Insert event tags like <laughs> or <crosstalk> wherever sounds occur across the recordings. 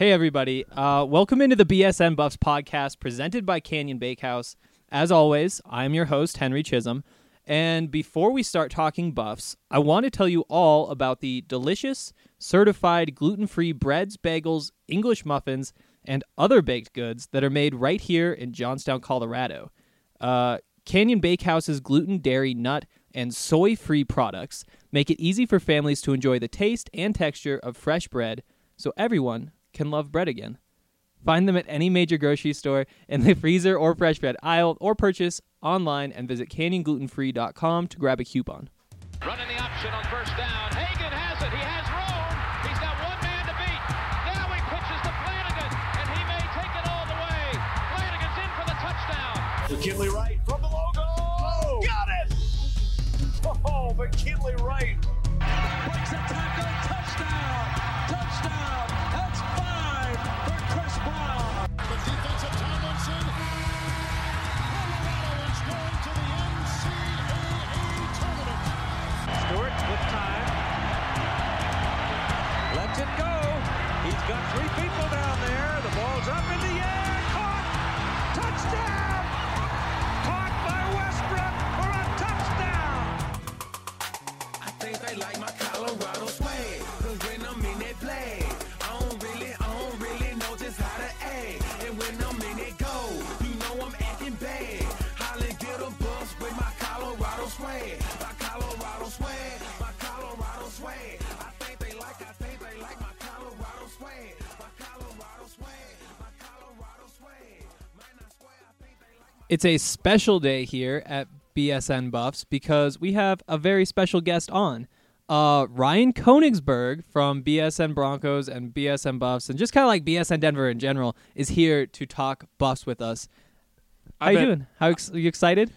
Hey, everybody. Uh, welcome into the BSN Buffs podcast presented by Canyon Bakehouse. As always, I'm your host, Henry Chisholm. And before we start talking buffs, I want to tell you all about the delicious, certified gluten free breads, bagels, English muffins, and other baked goods that are made right here in Johnstown, Colorado. Uh, Canyon Bakehouse's gluten, dairy, nut, and soy free products make it easy for families to enjoy the taste and texture of fresh bread so everyone can love bread again. Find them at any major grocery store in the freezer or fresh bread aisle or purchase online and visit canyonglutenfree.com to grab a coupon. Running the option on first down. Hagan has it. He has room. He's got one man to beat. Now he pitches to Flannigan, and he may take it all the way. Flannigan's in for the touchdown. McKinley Wright from the logo. Oh, Got it! Oh, McKinley Wright. Breaks a tackle. It's a special day here at BSN Buffs because we have a very special guest on. Uh, Ryan Koenigsberg from BSN Broncos and BSN Buffs, and just kind of like BSN Denver in general, is here to talk Buffs with us. How I you bet- doing? How ex- are you excited?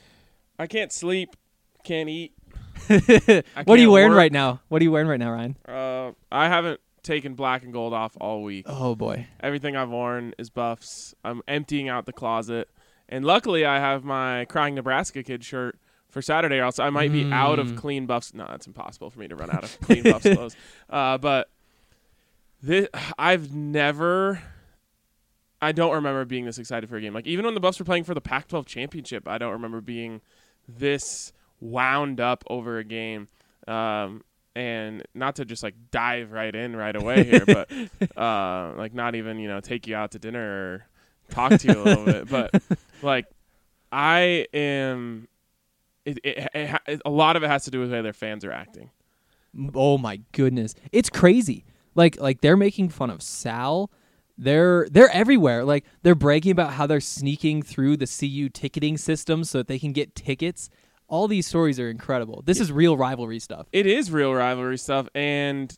I can't sleep, can't eat. <laughs> what are you wearing work. right now? What are you wearing right now, Ryan? Uh, I haven't taken black and gold off all week. Oh boy. Everything I've worn is buffs. I'm emptying out the closet, and luckily I have my crying Nebraska kid shirt for Saturday. Or else I might be out of clean buffs. No, it's impossible for me to run out of <laughs> clean buffs clothes. Uh, but this, I've never. I don't remember being this excited for a game. Like even when the Buffs were playing for the Pac-12 championship, I don't remember being this wound up over a game. Um, and not to just like dive right in right away here, but <laughs> uh, like not even you know take you out to dinner or talk to you a little bit, <laughs> but like I am. It, it, it, ha- a lot of it has to do with the way their fans are acting. Oh my goodness. It's crazy. Like like they're making fun of Sal. They're they're everywhere. Like they're bragging about how they're sneaking through the CU ticketing system so that they can get tickets. All these stories are incredible. This is real rivalry stuff. It is real rivalry stuff, and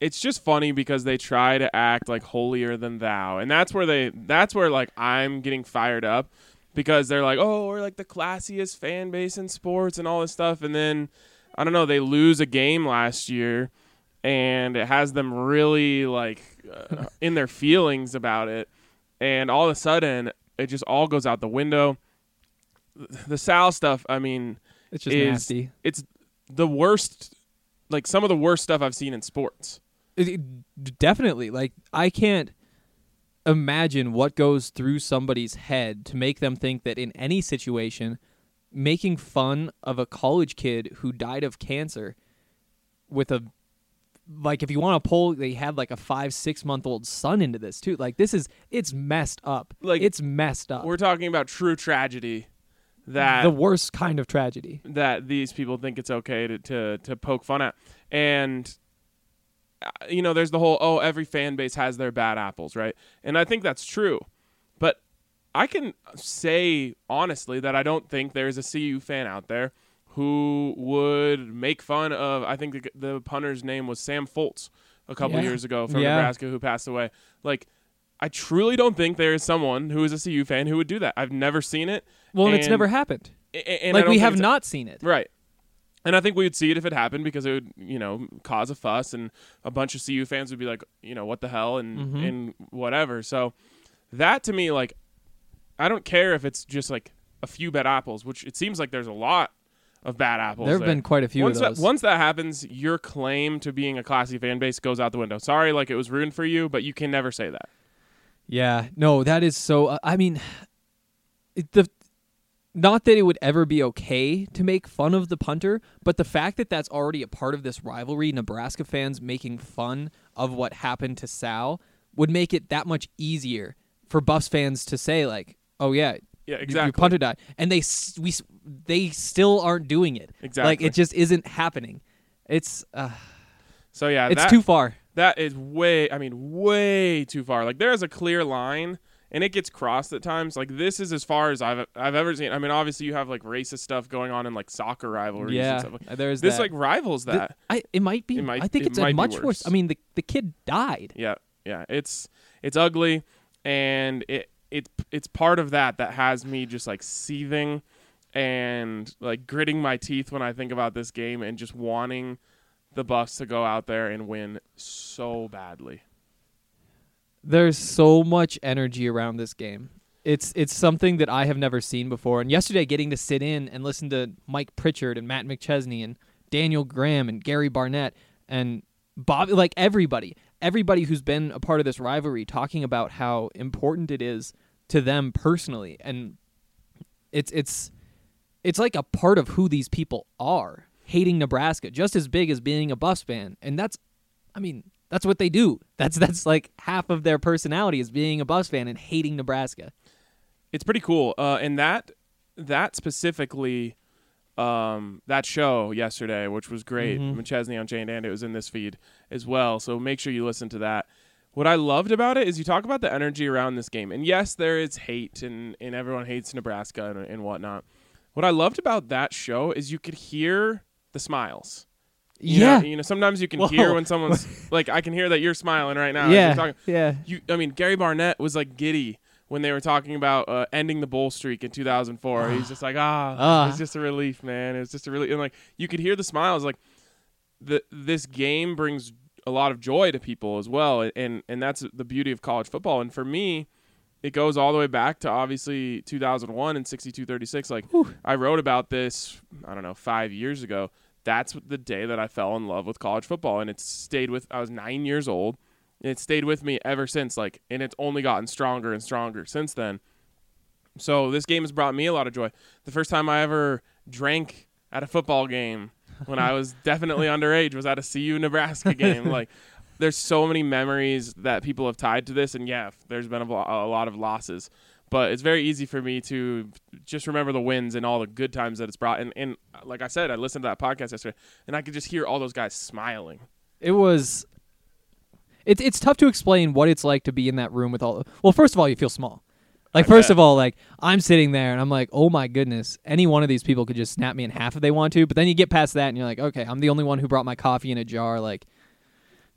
it's just funny because they try to act like holier than thou, and that's where they that's where like I'm getting fired up because they're like, oh, we're like the classiest fan base in sports and all this stuff, and then I don't know, they lose a game last year, and it has them really like uh, in their feelings about it, and all of a sudden it just all goes out the window. The Sal stuff, I mean It's just is nasty. it's the worst like some of the worst stuff I've seen in sports. It- it- definitely. Like I can't imagine what goes through somebody's head to make them think that in any situation making fun of a college kid who died of cancer with a like if you want to pull they had like a five six month old son into this too like this is it's messed up Like, it's messed up We're talking about true tragedy that the worst kind of tragedy that these people think it's okay to to, to poke fun at. And Uh, you know, there's the whole oh, every fan base has their bad apples, right? And I think that's true. But I can say honestly that I don't think there's a CU fan out there who would make fun of. I think the, the punter's name was Sam Foltz a couple Yeah. years ago from Yeah. Nebraska who passed away. Like, I truly don't think there is someone who is a CU fan who would do that. I've never seen it. well and it's never happened a- a- and like we have not seen it Right. And I think we would see it if it happened because it would, you know, cause a fuss and a bunch of CU fans would be like, you know, what the hell and Mm-hmm. and whatever. So that to me, like, I don't care if it's just like a few bad apples, which it seems like there's a lot of bad apples. There have been quite a few of once those. That, once that happens, your claim to being a classy fan base goes out the window. Sorry, like it was ruined for you, but you can never say that. Yeah, no, that is so. Uh, I mean, <sighs> it, the not that it would ever be okay to make fun of the punter, but the fact that that's already a part of this rivalry, Nebraska fans making fun of what happened to Sal would make it that much easier for Buffs fans to say like, "Oh yeah, Yeah, exactly. punted that," and they we they still aren't doing it. Exactly, like it just isn't happening. It's uh, So yeah, it's that, too far. That is way, I mean, way too far. Like there is a clear line, and it gets crossed at times. Like this is as far as I've I've ever seen. I mean, obviously you have like racist stuff going on in like soccer rivalries. Yeah, and stuff. Like, uh, there's this that. like rivals Th- that. I, it might be. It might- I think it it's much worse. worse. I mean, the the kid died. Yeah, yeah. It's it's ugly, and it it it's part of that that has me just like seething and like gritting my teeth when I think about this game and just wanting the Buffs to go out there and win so badly. There's so much energy around this game. It's it's something that I have never seen before. And yesterday, getting to sit in and listen to Mike Pritchard and Matt McChesney and Daniel Graham and Gary Barnett and Bob, like everybody, everybody who's been a part of this rivalry, talking about how important it is to them personally, and it's it's it's like a part of who these people are. Hating Nebraska, just as big as being a Buffs fan, and that's I mean, that's what they do. That's that's like half of their personality is being a Buffs fan and hating Nebraska. It's pretty cool. Uh, and that that specifically, um, that show yesterday, which was great, McChesney on Jane and it was in this feed as well. So make sure you listen to that. What I loved about it is you talk about the energy around this game, and yes, there is hate, and and everyone hates Nebraska and, and whatnot. What I loved about that show is you could hear the smiles. You yeah, know, you know, sometimes you can Whoa. hear when <laughs> someone's like, I can hear that you're smiling right now. as yeah, talking yeah. you I mean Gary Barnett was like giddy when they were talking about uh, ending the bull streak in 2004. He's just like, ah, Ah. it's just a relief, man. It's just a relief, and like you could hear the smiles. Like the this game brings a lot of joy to people as well, and and that's the beauty of college football. And for me, it goes all the way back to obviously 2001 and 62-36. Like I wrote about this, I don't know, five years ago. That's the day that I fell in love with college football, and it's stayed with. I was nine years old. And it stayed with me ever since. Like, and it's only gotten stronger and stronger since then. So this game has brought me a lot of joy. The first time I ever drank at a football game when I was definitely <laughs> underage was at a CU Nebraska game. <laughs> Like, there's so many memories that people have tied to this, and yeah, there's been a, a lot of losses, but it's very easy for me to just remember the wins and all the good times that it's brought. And, and like I said, I listened to that podcast yesterday, and I could just hear all those guys smiling. It was. It's it's tough to explain what it's like to be in that room with all. Well, first of all, you feel small. Like I first bet. of all, like I'm sitting there and I'm like, oh my goodness, any one of these people could just snap me in half if they want to. But then you get past that and you're like, okay, I'm the only one who brought my coffee in a jar. Like,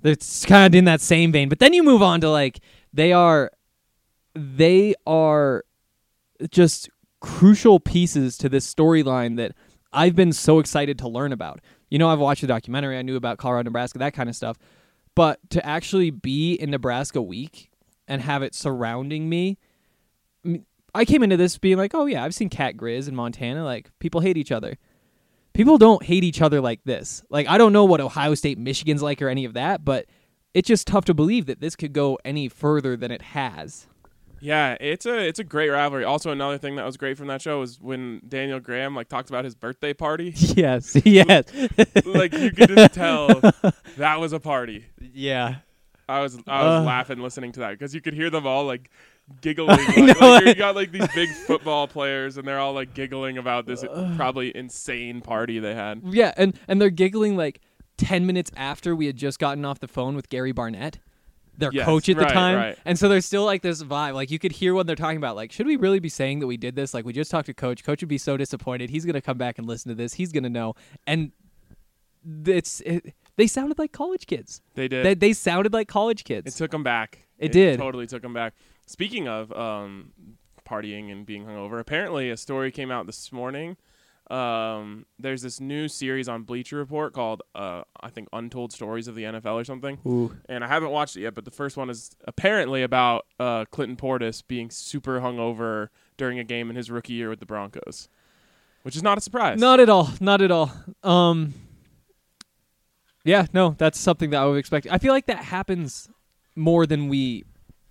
it's kind of in that same vein. But then you move on to like they are, they are just crucial pieces to this storyline that I've been so excited to learn about. You know, I've watched the documentary, I knew about Colorado, Nebraska, that kind of stuff. But to actually be in Nebraska week and have it surrounding me, I, came into this being like, oh yeah, I've seen Cat Grizz in Montana. Like people hate each other. People don't hate each other like this. Like I don't know what Ohio State, Michigan's like or any of that, but it's just tough to believe that this could go any further than it has. Yeah, it's a it's a great rivalry. Also, another thing that was great from that show was when Daniel Graham like talked about his birthday party. <laughs> Yes, <laughs> yes, <laughs> like you could just tell that was a party. yeah. I was I was Uh. laughing listening to that because you could hear them all like giggling. Like, like, you got like these big football players and they're all like giggling about this probably insane party they had. Yeah, and and they're giggling like ten minutes after we had just gotten off the phone with Gary Barnett, their Yes, coach at the right, time, right. and so there's still like this vibe. Like you could hear what they're talking about. Like, should we really be saying that we did this? Like, we just talked to coach. Coach would be so disappointed. He's gonna come back and listen to this. He's gonna know. And it's it, they sounded like college kids. They did. They they sounded like college kids. it took them back. It did. Totally took them back. Speaking of um, partying and being hungover, apparently a story came out this morning. Um, there's this new series on Bleacher Report called uh, I think Untold Stories of the NFL or something. Ooh. And I haven't watched it yet, but the first one is apparently about uh, Clinton Portis being super hungover during a game in his rookie year with the Broncos, which is not a surprise. Not at all. Not at all. Um. Yeah, no, that's something that I would expect. I feel like that happens more than we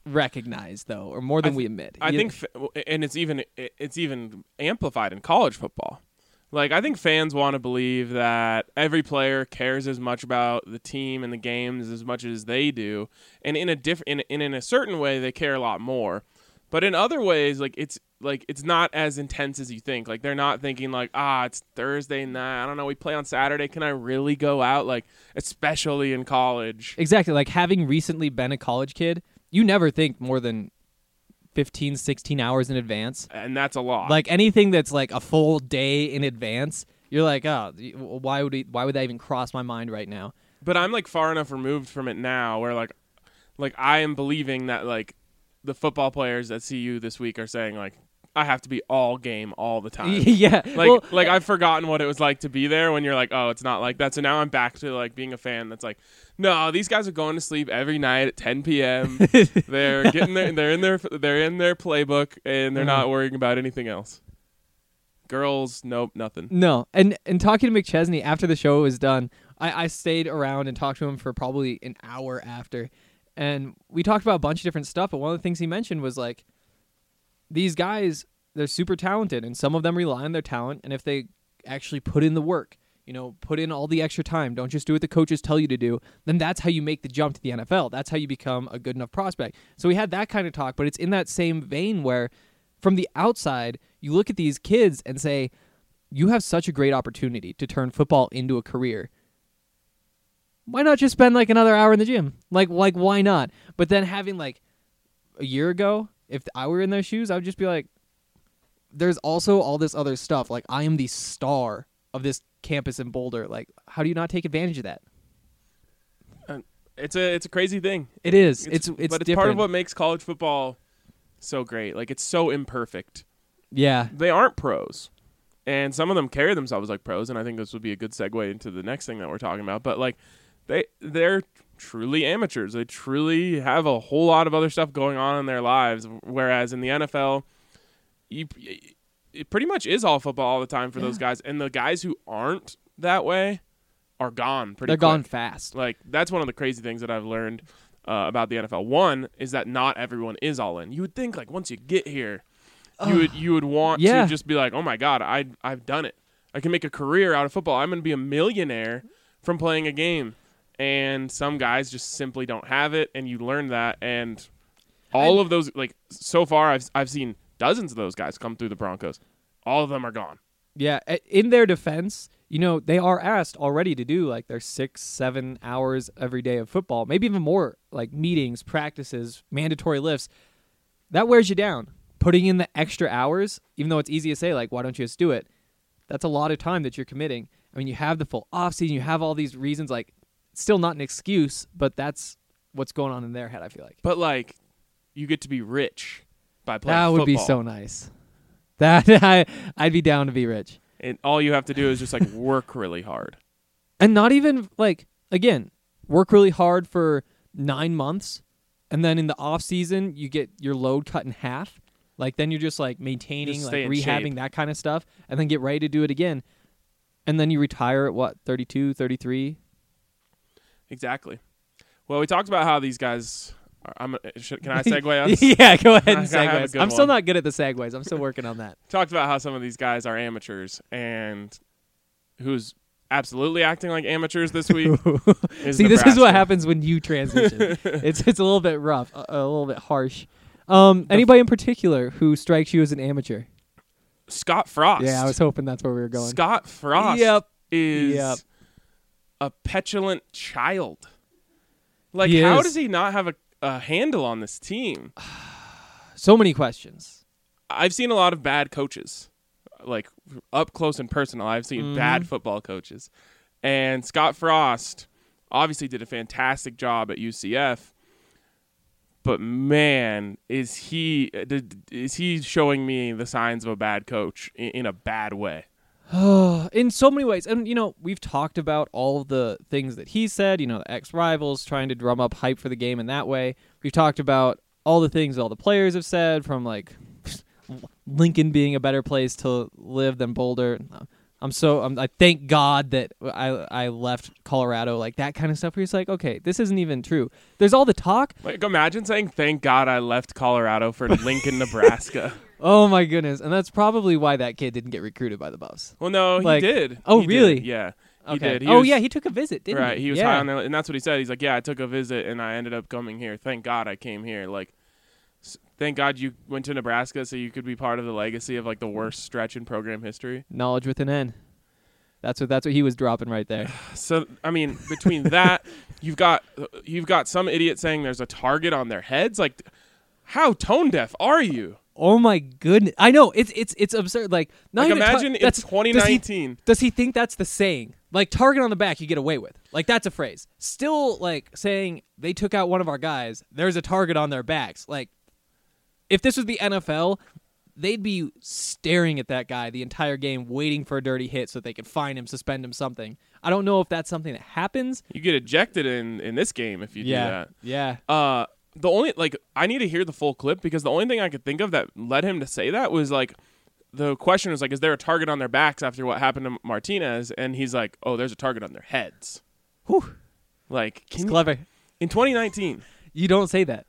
recognize though, or more than I we admit. I You- think, fa- and it's even it's even amplified in college football. Like I think fans want to believe that every player cares as much about the team and the games as much as they do, and in a different, in, in in a certain way, they care a lot more. But in other ways, like it's like it's not as intense as you think. Like they're not thinking like, ah, it's Thursday night. I don't know. We play on Saturday. Can I really go out? Like especially in college. exactly like having recently been a college kid, you never think more than 15, 16 hours in advance. And that's a lot. Like anything that's like a full day in advance, you're like, oh, why would we, why would that even cross my mind right now? but I'm like far enough removed from it now where like like I am believing that like the football players at CU this week are saying like I have to be all game all the time. <laughs> yeah, Like well, like I've forgotten what it was like to be there when you're like, oh, it's not like that. So now I'm back to like being a fan that's like, no, these guys are going to sleep every night at 10 p.m. <laughs> they're getting their they're in their they're in their playbook and they're not mm-hmm. worrying about anything else. Girls, nope, nothing. No, and and talking to McChesney after the show was done, I, I stayed around and talked to him for probably an hour after, and we talked about a bunch of different stuff. But one of the things he mentioned was like, these guys they're super talented, and some of them rely on their talent, and if they actually put in the work, you know, put in all the extra time, don't just do what the coaches tell you to do, then that's how you make the jump to the NFL. That's how you become a good enough prospect. So we had that kind of talk, but it's in that same vein where, from the outside, you look at these kids and say you have such a great opportunity to turn football into a career. Why not just spend like another hour in the gym? Like like why not? But then having like a year ago, if I were in their shoes, I would just be like there's also all this other stuff. Like I am the star of this campus in Boulder. Like how do you not take advantage of that? It's a it's a crazy thing. It is. It's it's, but it's different. part of what makes college football so great. Like it's so imperfect. yeah. They aren't pros, and some of them carry themselves like pros. And I think this would be a good segue into the next thing that we're talking about. But like they they're truly amateurs. They truly have a whole lot of other stuff going on in their lives. Whereas in the NFL, you it pretty much is all football all the time for those guys. And the guys who aren't that way are gone pretty They're gone fast. Like that's one of the crazy things that I've learned uh, about the NFL. One is that not everyone is all in. You would think like once you get here, you would you would want Yeah. to just be like, oh my god, I I've done it. I can make a career out of football. I'm going to be a millionaire from playing a game. And some guys just simply don't have it, and you learn that. And all of those, like so far, I've I've seen dozens of those guys come through the Broncos. All of them are gone. Yeah, in their defense, you know, they are asked already to do like their six, seven hours every day of football, maybe even more, like meetings, practices, mandatory lifts. That wears you down. Putting in the extra hours, even though it's easy to say, like, why don't you just do it? That's a lot of time that you're committing. I mean, you have the full off season, you have all these reasons, like, still not an excuse, but that's what's going on in their head, I feel like. But like, you get to be rich by playing. That would be so nice. <laughs> That I, I'd be down to be rich. And all you have to do is just like <laughs> work really hard. and not even like again work really hard for nine months and then in the off season you get your load cut in half like then you're just like maintaining Just like rehabbing shape. that kind of stuff and then get ready to do it again and then you retire at what 32 33 Exactly. Well, we talked about how these guys. Are, I'm. Should, can I segue <laughs> us? yeah go ahead and <laughs> I have a segues good i'm still not good at the segues i'm still working on that <laughs> talked about how some of these guys are amateurs and who's absolutely acting like amateurs this week. see this is what happens when you transition it's it's a little bit rough a, a little bit harsh um anybody in particular who strikes you as an amateur Scott Frost. Yeah, I was hoping that's where we were going. Scott Frost. Yep. Is Yep. A petulant child. Like, He how is. does he not have a, a handle on this team? <sighs> So many questions. I've seen a lot of bad coaches, like up close and personal. I've seen Mm-hmm. bad football coaches, and Scott Frost obviously did a fantastic job at UCF. But man, is he did- is he showing me the signs of a bad coach in, in a bad way? <sighs> in so many ways. And you know, we've talked about all the things that he said, you know, the ex rivals trying to drum up hype for the game in that way. We've talked about all the things all the players have said from like <laughs> Lincoln being a better place to live than Boulder. I'm so I'm, I thank God that I I left Colorado like that kind of stuff. Where it's like, okay, this isn't even true. There's all the talk. Like imagine saying thank God I left Colorado for Lincoln, <laughs> Nebraska. Oh my goodness, and that's probably why that kid didn't get recruited by the Buffs. Well, no, he did. Oh, He did. really? Yeah. He Okay. did. He oh was- yeah, he took a visit, didn't he? right. he? He was yeah. high on the, and that's what he said. He's like, yeah, I took a visit and I ended up coming here. Thank God I came here. Like, s- thank God you went to Nebraska so you could be part of the legacy of like the worst stretch in program history. Knowledge with an N. That's what that's what he was dropping right there. <sighs> So I mean, between that, <laughs> you've got you've got some idiot saying there's a target on their heads. Like, how tone deaf are you? Oh my goodness! I know it's it's it's absurd. Like, not Like, even ta- imagine that's it's does he- 2019. Does he think that's the saying? Like target on the back, you get away with. Like that's a phrase. Still, like saying they took out one of our guys. There's a target on their backs. Like, if this was the NFL, they'd be staring at that guy the entire game, waiting for a dirty hit so they could fine him, suspend him, something. I don't know if that's something that happens. You get ejected in in this game if you do that. yeah. Uh, the only like I need to hear the full clip because the only thing I could think of that led him to say that was like the question was like, is there a target on their backs after what happened to Martinez? And he's like, oh, there's a target on their heads. Whew, Like, can you- clever. in 2019 You don't say that.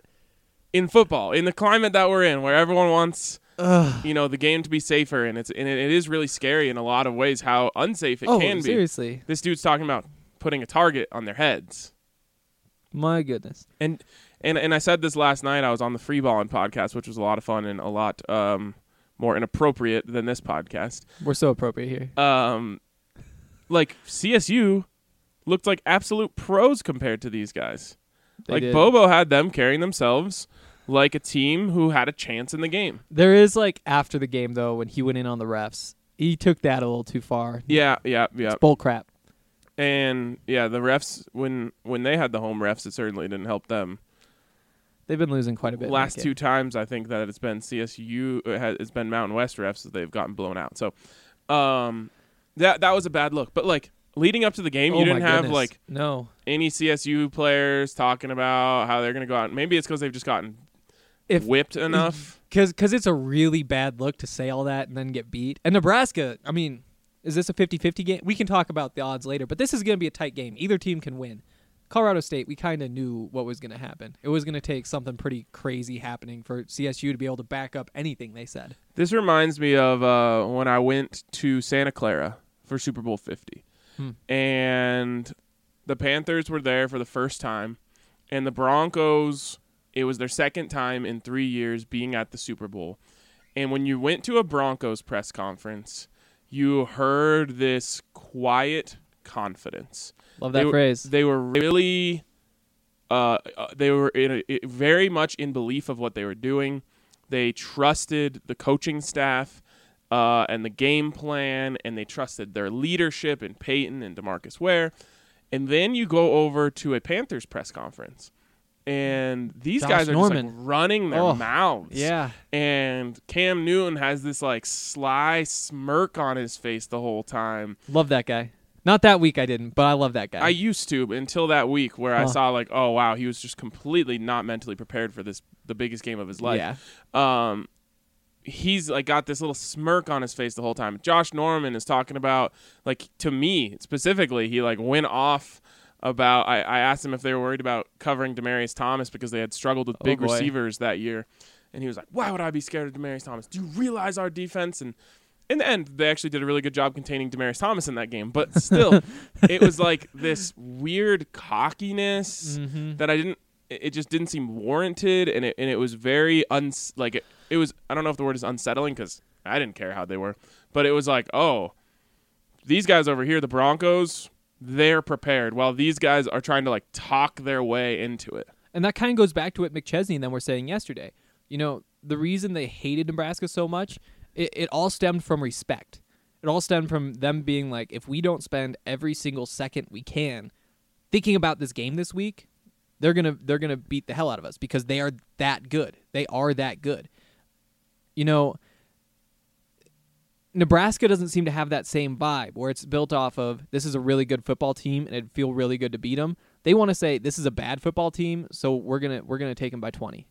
in football, in the climate that we're in, where everyone wants Ugh. you know the game to be safer, and it's and it, it is really scary in a lot of ways how unsafe it oh, can be. seriously. This dude's talking about putting a target on their heads. My goodness. and and and I said this last night. I was on the Free Balling podcast, which was a lot of fun and a lot um, more inappropriate than this podcast. We're so appropriate here. Um, like CSU looked like absolute pros compared to these guys. They like did. Bobo had them carrying themselves like a team who had a chance in the game. There is like after the game though, when he went in on the refs, he took that a little too far. Yeah, yeah, yeah. It's bull crap. And yeah, the refs when when they had the home refs, it certainly didn't help them. They've been losing quite a bit. last two times I think that it's been CSU it's been Mountain West refs that they've gotten blown out. So um that that was a bad look. But like leading up to the game, Oh you didn't have goodness. like no. any CSU players talking about how they're going to go out. Maybe it's cuz they've just gotten If whipped enough. Because cause it's a really bad look to say all that and then get beat. And Nebraska, I mean, is this a 50 50 game? We can talk about the odds later, but this is going to be a tight game. Either team can win. Colorado State, we kind of knew what was going to happen. It was going to take something pretty crazy happening for CSU to be able to back up anything they said. This reminds me of uh, when I went to Santa Clara for Super Bowl 50. Hmm. And the Panthers were there for the first time. And the Broncos, it was their second time in three years being at the Super Bowl. And when you went to a Broncos press conference, you heard this quiet confidence. Love They that were- phrase. They were really, uh, uh, they were in a, very much in belief of what they were doing. They trusted the coaching staff uh, and the game plan, and they trusted their leadership in Peyton and Demarcus Ware. And then you go over to a Panthers press conference, and these Josh guys are Norman. just like running their Oh, mouths. yeah. And Cam Newton has this like sly smirk on his face the whole time. Love that guy. Not that week I didn't, but I love that guy. I used to until that week where I saw like, oh wow, he was just completely not mentally prepared for this the biggest game of his life. Yeah. Um he's like got this little smirk on his face the whole time. Josh Norman is talking about like to me specifically, he like went off about I, I asked him if they were worried about covering Demaryius Thomas because they had struggled with Oh, big boy. receivers that year. And he was like, Why would I be scared of Demaryius Thomas? Do you realize our defense and in the end, they actually did a really good job containing Demaryius Thomas in that game, but still, it was like <laughs> this weird cockiness Mm-hmm. that I didn't. It just didn't seem warranted, and it and it was very uns like it, it was. I don't know if the word is unsettling because I didn't care how they were, but it was like, oh, these guys over here, the Broncos, they're prepared, while these guys are trying to like talk their way into it. And that kind of goes back to what McChesney and them were saying yesterday. You know, the reason they hated Nebraska so much, it, it all stemmed from respect. It all stemmed from them being like, if we don't spend every single second we can thinking about this game this week, they're gonna they're gonna beat the hell out of us because they are that good. They are that good. You know, Nebraska doesn't seem to have that same vibe where it's built off of this is a really good football team and it'd feel really good to beat them. They want to say this is a bad football team, so we're gonna we're gonna take them by twenty.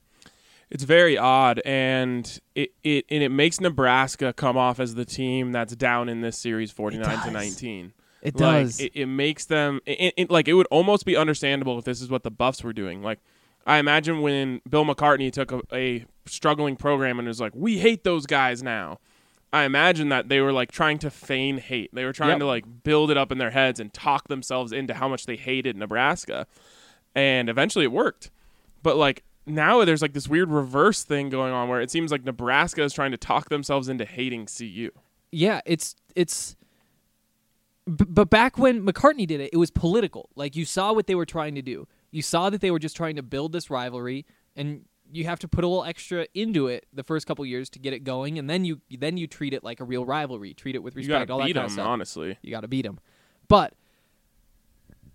It's very odd, and it, it and it makes Nebraska come off as the team that's down in this series, forty nine to nineteen. It Like, does. It, it makes them it, it, like it would almost be understandable if this is what the Buffs were doing. Like I imagine when Bill McCartney took a, a struggling program and was like, "We hate those guys now." I imagine that they were like trying to feign hate. They were trying Yep. to like build it up in their heads and talk themselves into how much they hated Nebraska. And eventually it worked. But like now there's like this weird reverse thing going on where it seems like Nebraska is trying to talk themselves into hating CU. yeah, it's it's. B- but back when McCartney did it, it was political. Like you saw what they were trying to do. You saw that they were just trying to build this rivalry, and you have to put a little extra into it the first couple years to get it going, and then you then you treat it like a real rivalry. Treat it with You respect. all that kind them, of stuff. honestly. You got to beat them. But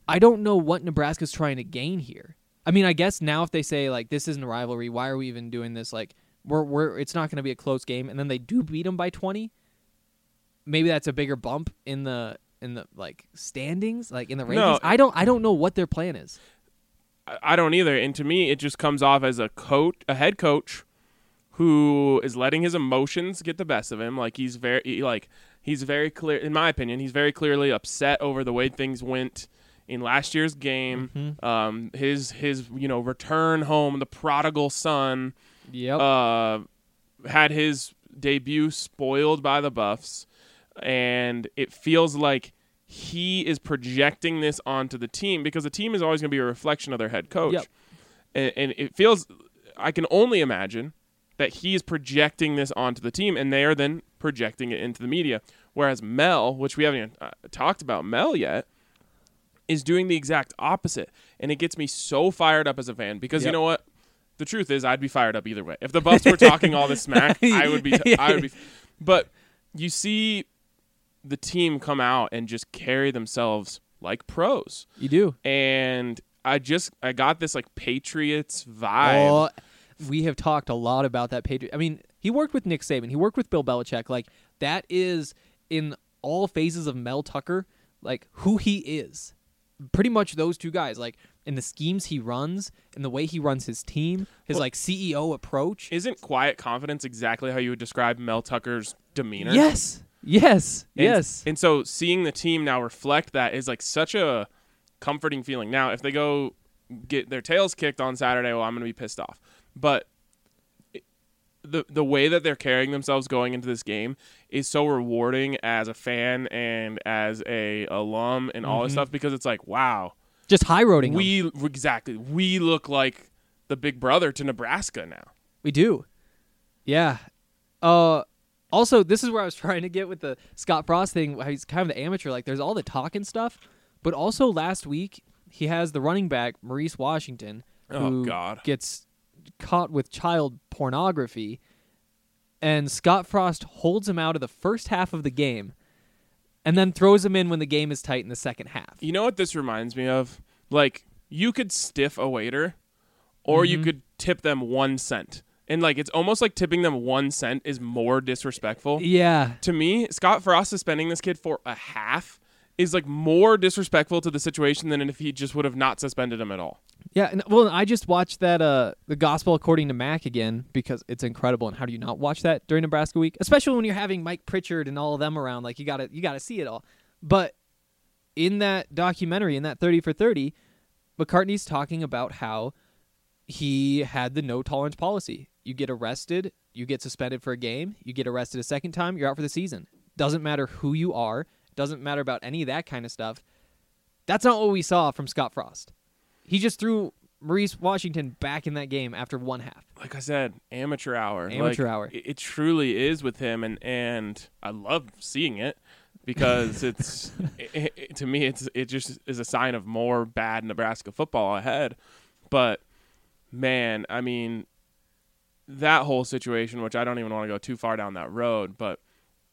I don't know what Nebraska's trying to gain here. I mean, I guess now if they say like this isn't a rivalry, why are we even doing this? Like we're we're it's not going to be a close game, and then they do beat them by twenty. Maybe that's a bigger bump in the in the like standings, like in the rankings. No. I don't I don't know what their plan is. I- I don't either. And to me, it just comes off as a coach, a head coach, who is letting his emotions get the best of him. Like he's very, he- like he's very clear. In my opinion, he's very clearly upset over the way things went in last year's game. Um, his his you know return home, the prodigal son, Yep. uh, had his debut spoiled by the Buffs, and it feels like he is projecting this onto the team because the team is always going to be a reflection of their head coach, Yep. and, and it feels. I can only imagine that he is projecting this onto the team, and they are then projecting it into the media. Whereas Mel, which we haven't even uh, talked about Mel yet, is doing the exact opposite, and it gets me so fired up as a fan because you know what? The truth is, I'd be fired up either way. If the Buffs were talking all this smack, <laughs> I would be. I would be. But you see, the team come out and just carry themselves like pros, you do. and I just I got this like Patriots vibe. Oh, we have talked a lot about that Patriot. I mean, he worked with Nick Saban. He worked with Bill Belichick. Like that is in all phases of Mel Tucker, like who he is. Pretty much those two guys. Like in the schemes he runs, in the way he runs his team, his Well- like CEO approach. Isn't quiet confidence exactly how you would describe Mel Tucker's demeanor? Yes. Yes. And- yes. And so seeing the team now reflect that is like such a comforting feeling. Now, if they go get their tails kicked on Saturday, well, I'm going to be pissed off. But the the way that they're carrying themselves going into this game is so rewarding as a fan and as a alum and all this stuff because it's like, wow, Just high roading. We we exactly we look like the big brother to Nebraska now. we do. Yeah. Uh. Also, this is where I was <laughs> trying to get with the Scott Frost thing. He's kind of the amateur. Like, there's all the talking stuff, but also last week he has the running back Maurice Washington, Oh, who God. gets caught with child pornography, and Scott Frost holds him out of the first half of the game, and then throws him in when the game is tight in the second half. You know what this reminds me of? Like you could stiff a waiter, or you mm-hmm. could tip them one cent, and like it's almost like tipping them one cent is more disrespectful. Yeah. To me, Scott Frost suspending this kid for a half is like more disrespectful to the situation than if he just would have not suspended him at all. Yeah, and, well, I just watched that uh the Gospel According to Mac again because it's incredible. And how do you not watch that during Nebraska week, especially when you're having Mike Pritchard and all of them around? Like you gotta you gotta see it all. But in that documentary, in that Thirty for Thirty, McCartney's talking about how he had the no tolerance policy. You get arrested, you get suspended for a game, you get arrested a second time, you're out for the season. Doesn't matter who you are, doesn't matter about any of that kind of stuff. That's not what we saw from Scott Frost. He just threw Maurice Washington back in that game after one half. Like I said, amateur hour. Amateur Like, hour. It, it truly is with him, and and I love seeing it because <laughs> it's it, it- to me it's it just is a sign of more bad Nebraska football ahead. But man, I mean that whole situation, which I don't even want to go too far down that road, but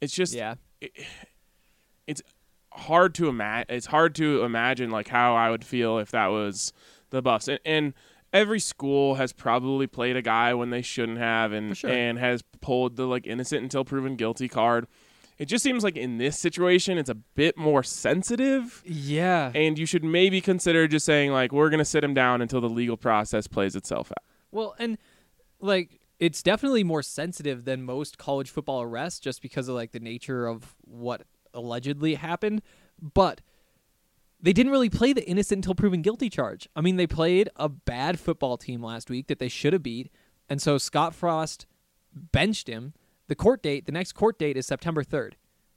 it's just Yeah. It's hard to imagine. It's hard to imagine like how I would feel if that was the Buffs. And, and every school has probably played a guy when they shouldn't have, and sure. and has pulled the like innocent until proven guilty card. It just seems like in this situation, it's a bit more sensitive, Yeah. and you should maybe consider just saying like we're gonna sit him down until the legal process plays itself out. Well, and like it's definitely more sensitive than most college football arrests just because of like the nature of what allegedly happened but they didn't really play the innocent until proven guilty charge. I mean they played a bad football team last week that they should have beat and so scott frost benched him. The court date the next court date is september 3rd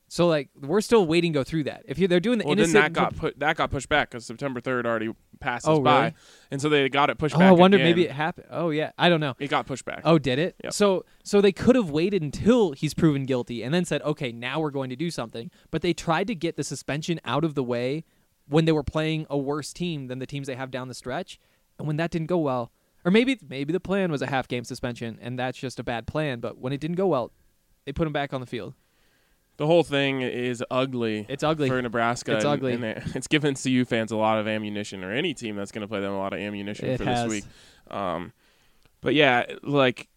so like we're still waiting to go through that if you they're doing the Well, then that got put that got pushed back because September third already passes Oh, by, really? and so they got it pushed oh back. i wonder again. maybe it happened oh yeah i don't know it got pushed back. Oh, did it? Yep. So so they could have waited until he's proven guilty and then said, "Okay, now we're going to do something." But they tried to get the suspension out of the way when they were playing a worse team than the teams they have down the stretch. And when that didn't go well, or maybe maybe the plan was a half game suspension and that's just a bad plan, but when it didn't go well, they put him back on the field. The whole thing is ugly. It's ugly. for Nebraska. It's and- ugly. and <laughs> it's given CU fans a lot of ammunition, or any team that's going to play them a lot of ammunition It for has. this week. Um, but yeah, like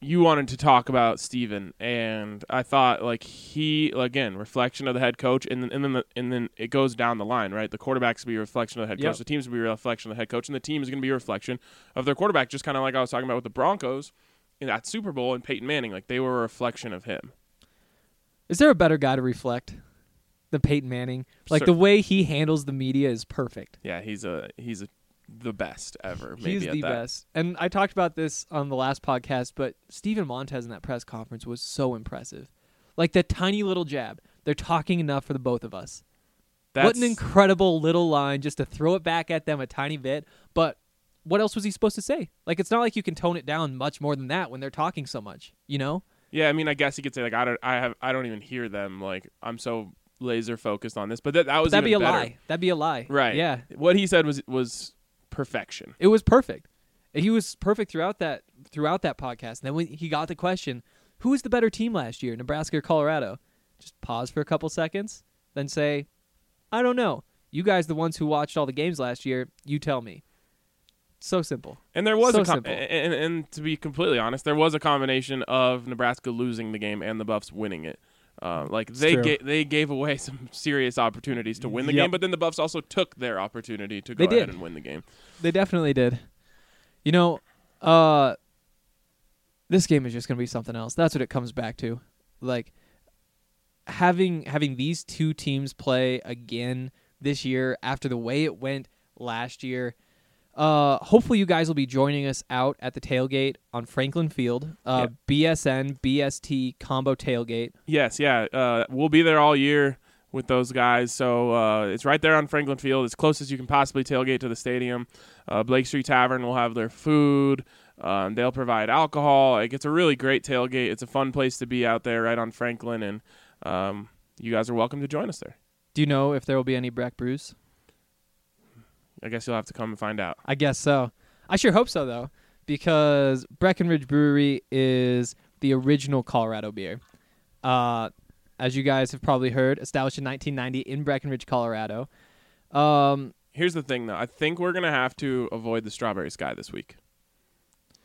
you wanted to talk about Steven, and I thought like he again reflection of the head coach, and then and then the, and then it goes down the line, right? The quarterback's will be a reflection of the head Yep. coach, the team's gonna be a reflection of the head coach, and the team is going to be a reflection of their quarterback. Just kind of like I was talking about with the Broncos in that Super Bowl and Peyton Manning, like they were a reflection of him. Is there a better guy to reflect than Peyton Manning? Like Cer- the way he handles the media is perfect. Yeah, he's a he's a the best ever. Maybe He's the that. best. And I talked about this on the last podcast, but Steven Montez in that press conference was so impressive. Like that tiny little jab. They're talking enough for the both of us. That's, what an incredible little line just to throw it back at them a tiny bit. But what else was he supposed to say? Like it's not like you can tone it down much more than that when they're talking so much, you know? Yeah, I mean, I guess you could say like I don't, I have, I don't even hear them. Like I'm so laser focused on this, but that that was That'd be a better. lie. That'd be a lie. right? Yeah. What he said was was perfection. It was perfect. He was perfect throughout that throughout that podcast. And then when he got the question, who was the better team last year, Nebraska or Colorado? Just pause for a couple seconds, then say, I don't know. You guys, the ones who watched all the games last year, you tell me. So simple. And there was So a com- simple. and, and to be completely honest, there was a combination of Nebraska losing the game and the Buffs winning it. Uh, like they ga- they gave away <laughs> some serious opportunities to win the Yep. game, but then the Buffs also took their opportunity to go They ahead did. and win the game. They definitely did. You know, uh this game is just going to be something else. That's what it comes back to. Like having having these two teams play again this year after the way it went last year. Uh, hopefully you guys will be joining us out at the tailgate on Franklin Field. Uh, BSN BST combo tailgate. Yes, yeah. Uh, we'll be there all year with those guys. So uh, it's right there on Franklin Field, as close as you can possibly tailgate to the stadium. Uh, Blake Street Tavern will have their food. Um, they'll provide alcohol. Like, it's a really great tailgate. It's a fun place to be out there, right on Franklin, and um, you guys are welcome to join us there. Do you know if there will be any Breck brews? I guess you'll have to come and find out. I guess so. I sure hope so though, because Breckenridge Brewery is the original Colorado beer. Uh, as you guys have probably heard, established in 1990 in Breckenridge, Colorado. Um, Here's the thing, though. I think we're gonna have to avoid the strawberry sky this week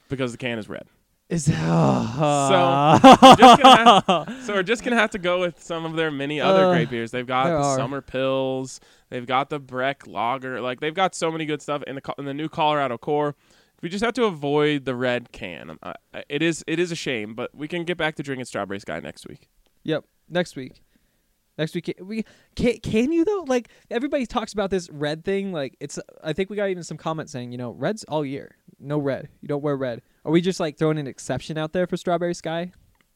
because the can is red. Is uh, <sighs> So we're just gonna have, so we're just gonna have to go with some of their many other Uh, great beers. They've got the are. summer pills. They've got the Breck Lager. Like they've got so many good stuff in the in the new Colorado Core. We just have to avoid the red can. I- it is it is a shame, but we can get back to drinking Strawberry Sky next week. Yep. Next week. Next week, we can. Can you though? Like everybody talks about this red thing. Like it's. I think we got even some comments saying, you know, red's all year. No red. You don't wear red. Are we just like throwing an exception out there for Strawberry Sky?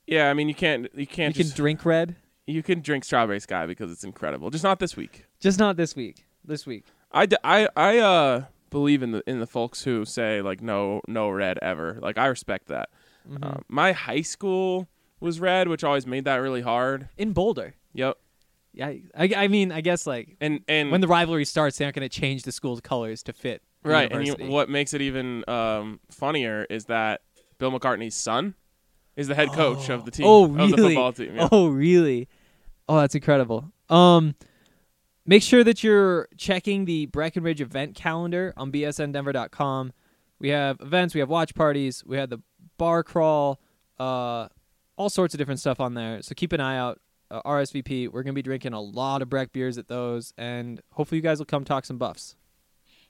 Yeah, I mean you can't you can't You can drink red, you can drink Strawberry Sky because it's incredible. Just not this week. just not this week. This week. I, d- I, I uh believe in the in the folks who say like no no red ever. Like I respect that. Mm-hmm. Uh, my high school was red, which always made that really hard. in Boulder. Yep. Yeah, I, I mean, I guess like And and when the rivalry starts, they aren't going to change the school's colors to fit. Right, and you, what makes it even um, funnier is that Bill McCartney's son is the head coach of the team. Oh, Of the really? football team. yeah. Oh, really? Oh, that's incredible. Um, make sure that you're checking the Breckenridge event calendar on bsndenver.com. We have events, we have watch parties, we have the bar crawl, uh, all sorts of different stuff on there. So keep an eye out. Uh, RSVP. We're gonna be drinking a lot of Breck beers at those, and hopefully you guys will come talk some buffs.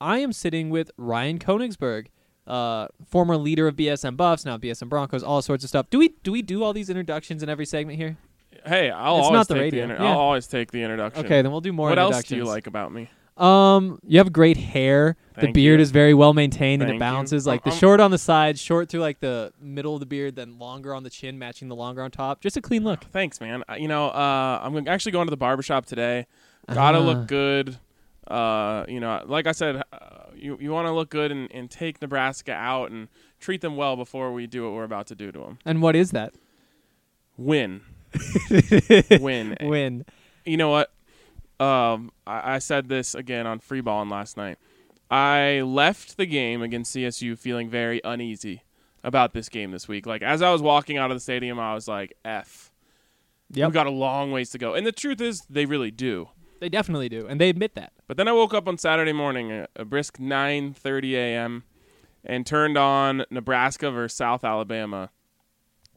I am sitting with Ryan Koenigsberg, uh, former leader of BSN Buffs, now BSN Broncos, all sorts of stuff. Do we do we do all these introductions in every segment here? Hey, I'll It's always not the take radio, inter- yeah. I'll always take the introduction. Okay, then we'll do more What else do you like about me? Um, you have great hair. the beard you. is very well maintained and Thank it you. balances. Like the I'm- short on the sides, short through like the middle of the beard, then longer on the chin, matching the longer on top. Just a clean look. Thanks, man. Uh, You know, uh, I'm actually going to the barbershop today. Gotta Ah. look good. Uh, you know, like I said, uh, you you want to look good and, and take Nebraska out and treat them well before we do what we're about to do to them. And what is that? Win, <laughs> win, Win. You know what? Um, I, I said this again on free balling last night. I left the game against CSU feeling very uneasy about this game this week. Like as I was walking out of the stadium, I was like, "F." Yep. We've got a long ways to go. And the truth is, they really do. They definitely do, and they admit that. But then I woke up on Saturday morning, a, a brisk 9:30 a.m., and turned on Nebraska versus South Alabama,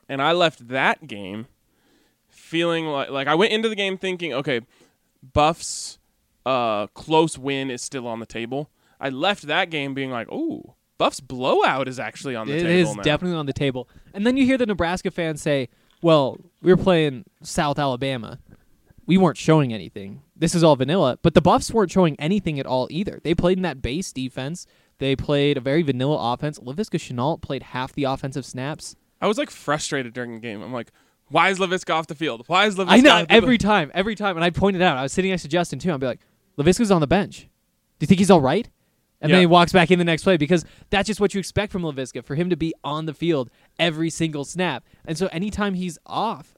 and I left that game feeling like like I went into the game thinking, okay, Buffs uh, close win is still on the table. I left that game being like, ooh, Buffs blowout is actually on the It table It is now. definitely on the table. And then you hear the Nebraska fans say, "Well, we're playing South Alabama. We weren't showing anything. This is all vanilla." But the Buffs weren't showing anything at all either. They played in that base defense. They played a very vanilla offense. Laviska Shenault played half the offensive snaps. I was like frustrated during the game. I'm like, why is Laviska off the field? Why is Laviska? I know every time, every time, and I pointed out. I was sitting next to Justin too. I'd be like, "Laviska's on the bench. Do you think he's all right?" And Yeah. then he walks back in the next play because that's just what you expect from Laviska for him to be on the field every single snap. And so anytime he's off,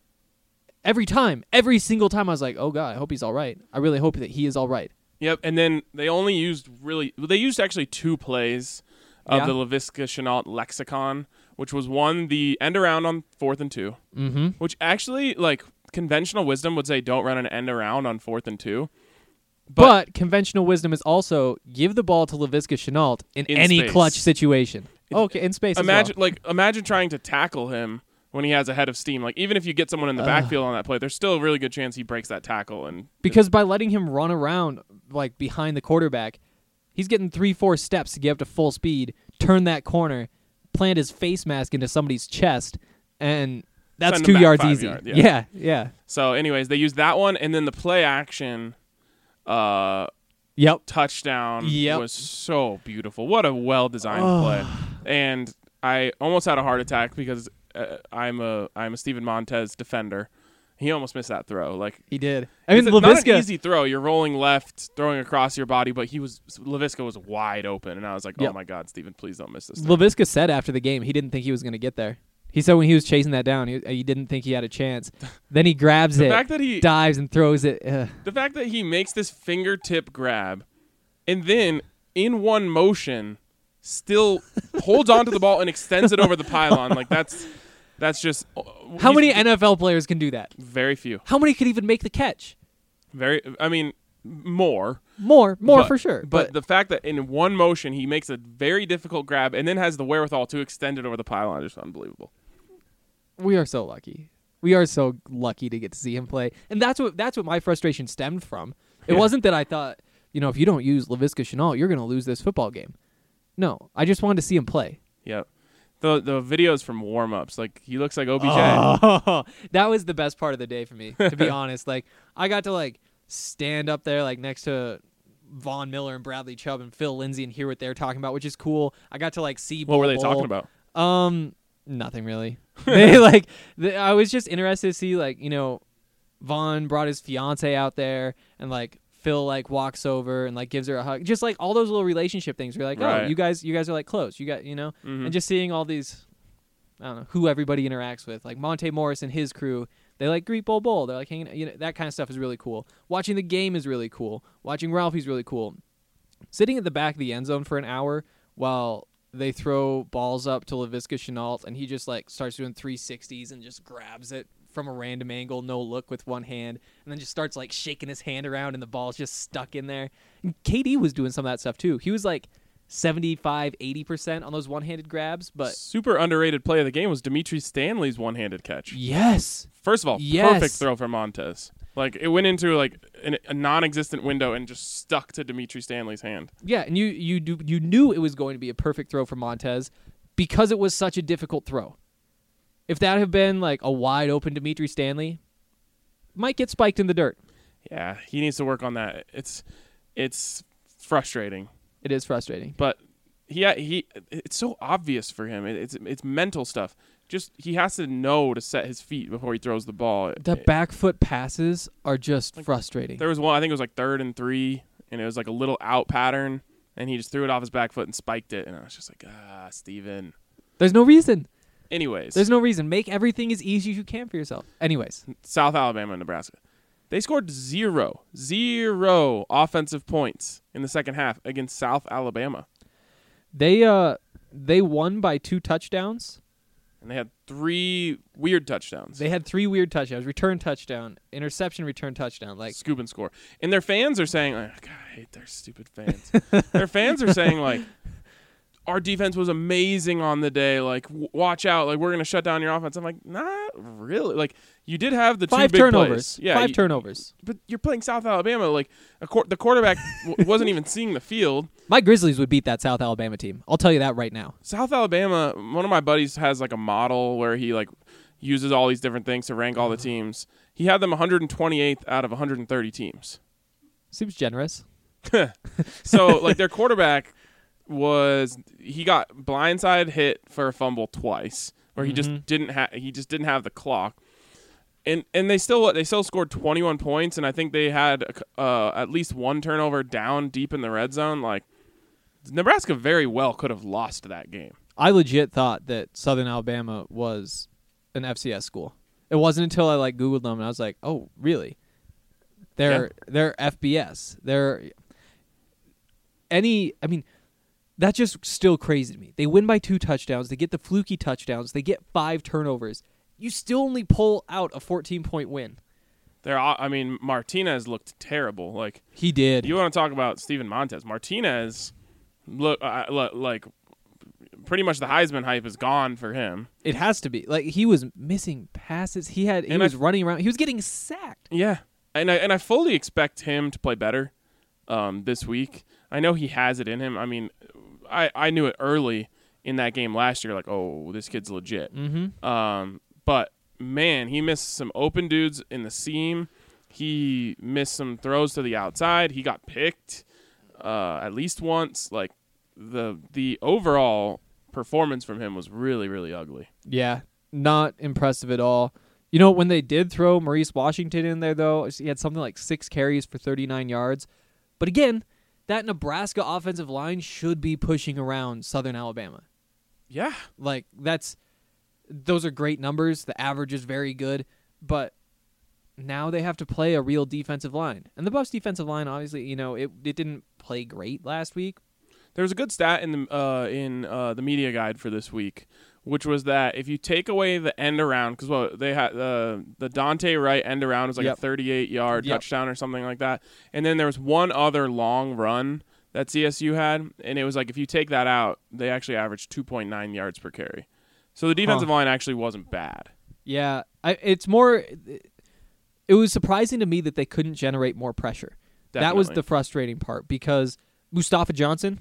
every time, every single time, I was like, "Oh God, I hope he's all right. I really hope that he is all right." Yep, and then they only used really they used actually two plays of Yeah. the Laviska Shenault lexicon, which was one the end around on fourth and two, Mm-hmm. which actually like conventional wisdom would say don't run an end around on fourth and two. But, conventional wisdom is also give the ball to Laviska Shenault in, In any space. clutch situation. okay, in space. as well. Imagine like imagine trying to tackle him when he has a head of steam. Like even if you get someone in the backfield on that play, there's still a really good chance he breaks that tackle and because by letting him run around like behind the quarterback, he's getting three, four steps to get up to full speed, turn that corner, plant his face mask into somebody's chest, and that's two yards easy. yard, yeah. yeah, yeah. So anyways, they used that one and then the play action uh Yep. touchdown Yep. was so beautiful. What a well designed play. And I almost had a heart attack because uh, I'm a I'm a Steven Montez defender. He almost missed that throw. Like He did. I mean, it's not an Laviska. easy throw. You're rolling left, throwing across your body, but he was Laviska was wide open, and I was like, Yep. "Oh my God, Steven, please don't miss this." throw." Laviska said after the game he didn't think he was going to get there. He said when he was chasing that down, he, he didn't think he had a chance. <laughs> then he grabs The it, fact that he dives, and throws it. Ugh. the fact that he makes this fingertip grab, and then in one motion, still holds onto the ball and extends it over the pylon. Like that's <laughs> that's just uh, How many NFL players can do that? Very few. How many could even make the catch? Very. I mean, more. More, more but- for sure. But, the fact that in one motion he makes a very difficult grab and then has the wherewithal to extend it over the pylon is unbelievable. we are so lucky. We are so lucky to get to see him play, and that's what that's what my frustration stemmed from. It Yeah. wasn't that I thought, you know, if you don't use Laviska Shenault, you're going to lose this football game. No, I just wanted to see him play. Yep. The the videos from warm ups, like he looks like OBJ. Oh, <laughs> that was the best part of the day for me, to be <laughs> honest. Like I got to like stand up there like next to Von Miller and Bradley Chubb and Phil Lindsay and hear what they're talking about, which is cool. I got to like see What were they Bol. talking about? Um, nothing really. <laughs> they like, the, I was just interested to see like you know, Von brought his fiance out there and like Phil like walks over and like gives her a hug, just like all those little relationship things. We're like, oh, you guys, you guys are like close. You got you know, Mhm. and just seeing all these, I don't know who everybody interacts with, like Monte Morris and his crew. They like greet Bol Bol. They're like hanging, you know, that kind of stuff is really cool. Watching the game is really cool. Watching Ralphie's really cool. Sitting at the back of the end zone for an hour while they throw balls up to Laviska Shenault and he just like starts doing 360s and just grabs it from a random angle, no look with one hand, and then just starts like shaking his hand around and the ball's just stuck in there. And KD was doing some of that stuff too. He was like 75, 80% on those one handed grabs, but Super underrated play of the game was Dimitri Stanley's one handed catch. yes. First of all, Yes. perfect throw for Montez. Like it went into like an, a non-existent window and just stuck to Dimitri Stanley's hand. Yeah, and you you do, you knew it was going to be a perfect throw for Montez because it was such a difficult throw. If that had been like a wide open Dimitri Stanley, might get spiked in the dirt. Yeah, he needs to work on that. It's it's frustrating, It is frustrating. but he he it's so obvious for him. It, it's it's mental stuff. Just he has to know to set his feet before he throws the ball. The back foot passes are just frustrating. There was one I think it was like third and three, and it was like a little out pattern, and he just threw it off his back foot and spiked it, and I was just like, ah, Steven. There's no reason. Anyways, There's no reason. Make everything as easy as you can for yourself. Anyways, South Alabama and Nebraska. They scored zero, zero offensive points in the second half against South Alabama, they uh they won by two touchdowns. and they had three weird touchdowns. They had three weird touchdowns: return touchdown, interception, return touchdown. Like scoop and score. And their fans are saying, like, God, I hate their stupid fans. <laughs> their fans are saying like, our defense was amazing on the day. Like, w- watch out. Like, we're gonna shut down your offense. I'm like, not really. Like, you did have the five two big turnovers. plays. Yeah, five you- turnovers. But you're playing South Alabama. Like, the quarterback w- <laughs> wasn't even seeing the field. My Grizzlies would beat that South Alabama team. I'll tell you that right now. South Alabama. One of my buddies has like a model where he like uses all these different things to rank all the uh-huh. teams. He had them 128th out of 130 teams. Seems generous. <laughs> So like their quarterback was he got blindside hit for a fumble twice, where he Mhm. just didn't have he just didn't have the clock, and and they still they still scored 21 points, and I think they had uh, at least one turnover down deep in the red zone. Like Nebraska very well could have lost that game. I legit thought that Southern Alabama was an FCS school. It wasn't until I like Googled them and I was like, oh, really? They're they're FBS. They're any. I mean, that's just still crazy to me. They win by two touchdowns. They get the fluky touchdowns. They get five turnovers. You still only pull out a 14 point win. They're I mean Martinez looked terrible. Like He did. you want to talk about Steven Montez? Martinez look uh, like pretty much the Heisman hype is gone for him. it has to be like he was missing passes. He had he And I- was running around. He was getting sacked. Yeah, and I and I fully expect him to play better um, this week. I know he has it in him. I mean, I I knew it early in that game last year. Like, oh, this kid's legit. Mm-hmm. Um, but man, he missed some open dudes in the seam. He missed some throws to the outside. He got picked uh, at least once. Like the the overall performance from him was really really ugly. Yeah, not impressive at all. You know, when they did throw Maurice Washington in there, though, he had something like six carries for 39 yards. But again, that Nebraska offensive line should be pushing around Southern Alabama. Yeah, Like, that's, those are great numbers. The average is very good. But now they have to play a real defensive line. And the Buffs defensive line, obviously, you know, it, it didn't play great last week. There was a good stat in the uh, in uh, the media guide for this week which was that if you take away the end around, because well, they had the the Dante Wright end around was like Yep. a 38 yard Yep. touchdown or something like that, and then there was one other long run that CSU had, and it was like if you take that out, they actually averaged 2.9 yards per carry. So the defensive line actually wasn't bad. Yeah, I, it's more. It was surprising to me that they couldn't generate more pressure. That was the frustrating part because Mustafa Johnson,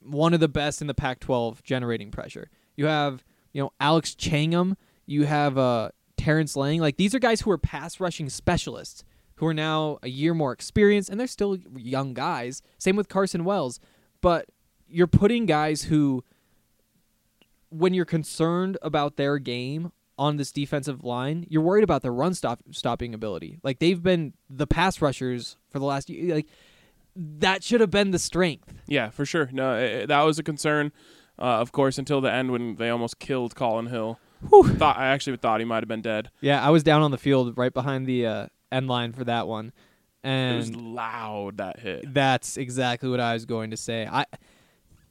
one of the best in the Pac-12 generating pressure. You have you know Alex Tchangam. You have uh, Terrence Lang. Like these are guys who are pass rushing specialists who are now a year more experienced and they're still young guys. Same with Carson Wells, but you're putting guys who when you're concerned about their game on this defensive line, you're worried about their run stop stopping ability. Like they've been the pass rushers for the last year. Like that should have been the strength. Yeah, for sure. No, i that was a concern, uh, of course, until the end when they almost killed Collin Hill. Thought I actually thought he might have been dead. Yeah, I was down on the field right behind the uh, end line for that one, It was and loud that hit. that's exactly what I was going to say. I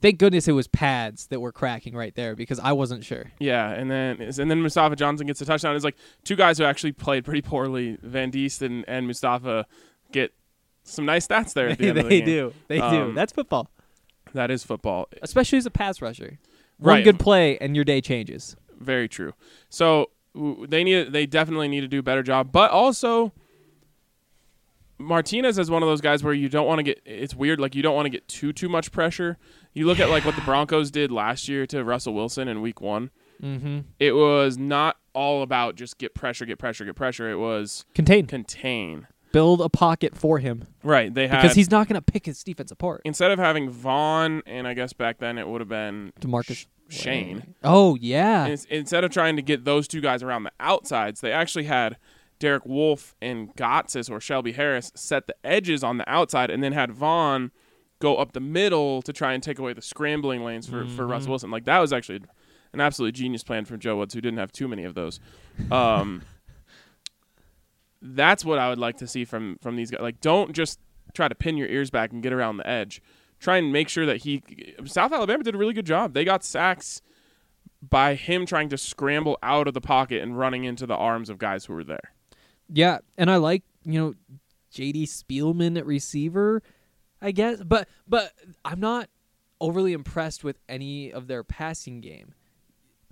thank goodness it was pads that were cracking right there because I wasn't sure. Yeah, and then and then Mustafa Johnson gets a touchdown. It's like two guys who actually played pretty poorly. Van Diest and, and Mustafa get some nice stats there at the <laughs> end of the they game. do, they do. Um, That's football, That is football. especially as a pass rusher. One Right. good play and your day changes. Very true. So they need they definitely need to do a better job, but also Martinez is one of those guys where you don't want to get it's weird like you don't want to get too too much pressure. You look at like what the Broncos did last year to Russell Wilson in week 1. Mm-hmm. It was not all about just get pressure, get pressure, get pressure. It was Contain, contain. Build a pocket for him Right, they had because he's not going to pick his defense apart. instead of having Von and I guess back then it would have been Demarcus Sh- Shane. Oh yeah, Ins- instead of trying to get those two guys around the outsides, they actually had Derek Wolfe and Gotsis or Shelby Harris set the edges on the outside, and then had Von go up the middle to try and take away the scrambling lanes for, for Russ Wilson. Like that was actually an absolutely genius plan from Joe Woods, who didn't have too many of those. Um, that's what I would like to see from from these guys. Like, don't just try to pin your ears back and get around the edge. Try and make sure that he. South Alabama did a really good job. They got sacks by him trying to scramble out of the pocket and running into the arms of guys who were there. yeah, and I like you know J.D. Spielman at receiver, I guess, but but I'm not overly impressed with any of their passing game.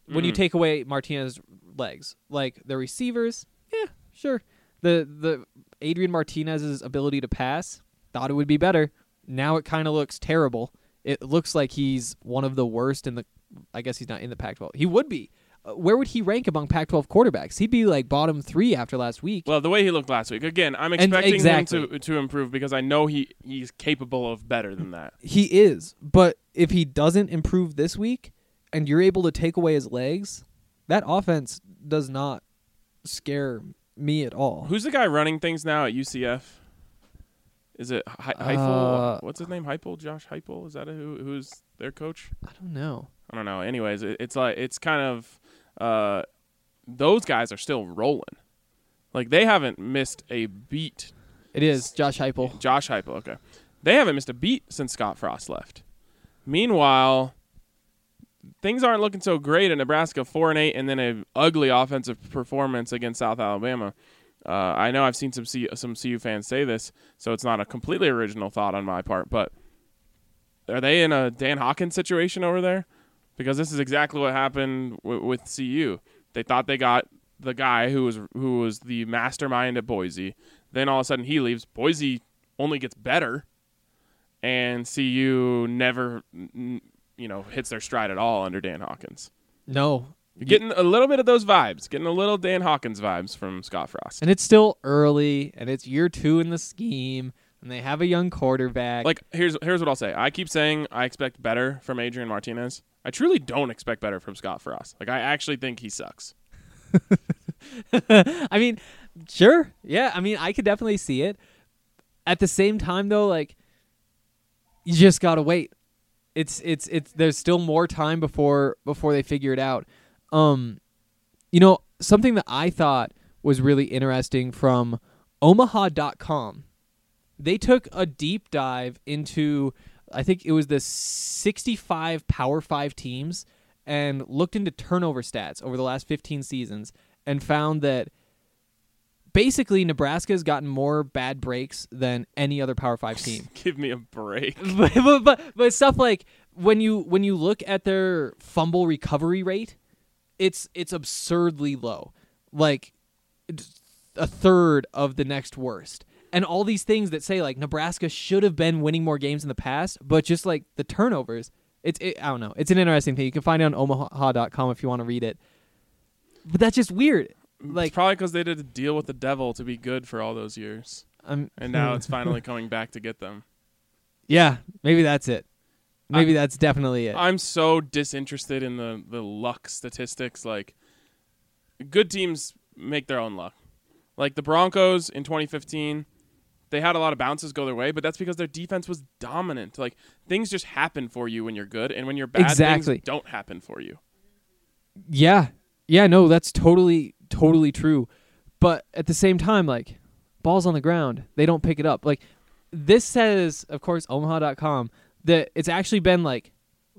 When you Mm. take away Martinez's legs, like the receivers, yeah, sure. The the Adrian Martinez's ability to pass, thought it would be better. Now it kind of looks terrible. It looks like he's one of the worst in the. I guess he's not in the Pac-12. He would be. Uh, where would he rank among Pac-12 quarterbacks? He'd be like bottom three after last week. Well, the way he looked last week, again, I'm expecting exactly. him to to improve because I know he he's capable of better than that. He is, but if he doesn't improve this week, and you're able to take away his legs, that offense does not scare me at all. Who's the guy running things now at UCF? Is it He- Heupel? Uh, What's his name? Heupel? Josh Heupel? Is that who who's their coach? I don't know. I don't know. Anyways, it, it's like it's kind of uh, those guys are still rolling. Like they haven't missed a beat. It is Josh Heupel. Josh Heupel, okay. They haven't missed a beat since Scott Frost left. Meanwhile, things aren't looking so great in Nebraska, four and eight, and then a ugly offensive performance against South Alabama. Uh, I know I've seen some C- some CU fans say this, so it's not a completely original thought on my part. But are they in a Dan Hawkins situation over there? Because this is exactly what happened w- with CU. They thought they got the guy who was who was the mastermind at Boise. Then all of a sudden he leaves. Boise only gets better, and CU never, n- you know, hits their stride at all under Dan Hawkins. No, You're getting a little bit of those vibes, getting a little Dan Hawkins vibes from Scott Frost. and it's still early, and it's year two in the scheme, and they have a young quarterback. Like here's here's what I'll say. I keep saying I expect better from Adrian Martinez. I truly don't expect better from Scott Frost. Like I actually think he sucks. <laughs> I mean, sure. Yeah, I mean, I could definitely see it. At the same time though, like you just got to wait. It's it's it's there's still more time before before they figure it out. Um you know, something that I thought was really interesting from omaha.com. They took a deep dive into I think it was the 65 Power 5 teams and looked into turnover stats over the last 15 seasons and found that basically Nebraska has gotten more bad breaks than any other Power 5 <laughs> team. Give me a break. <laughs> but, but, but but stuff like when you when you look at their fumble recovery rate, it's it's absurdly low. Like a third of the next worst. And all these things that say like Nebraska should have been winning more games in the past, but just like the turnovers, it's it, I don't know. It's an interesting thing. You can find it on omaha.com if you want to read it. But that's just weird. Like it's probably because they did a deal with the devil to be good for all those years, I'm, and now hmm. it's finally <laughs> coming back to get them. yeah, maybe that's it. Maybe that's definitely it. I'm so disinterested in the the luck statistics. Like, good teams make their own luck. Like the Broncos in 2015, they had a lot of bounces go their way, but that's because their defense was dominant. Like things just happen for you when you're good, and when you're bad, Exactly. things don't happen for you. Yeah. Yeah, no, that's totally totally true. But at the same time like balls on the ground, they don't pick it up. Like this says, of course, omaha.com that it's actually been like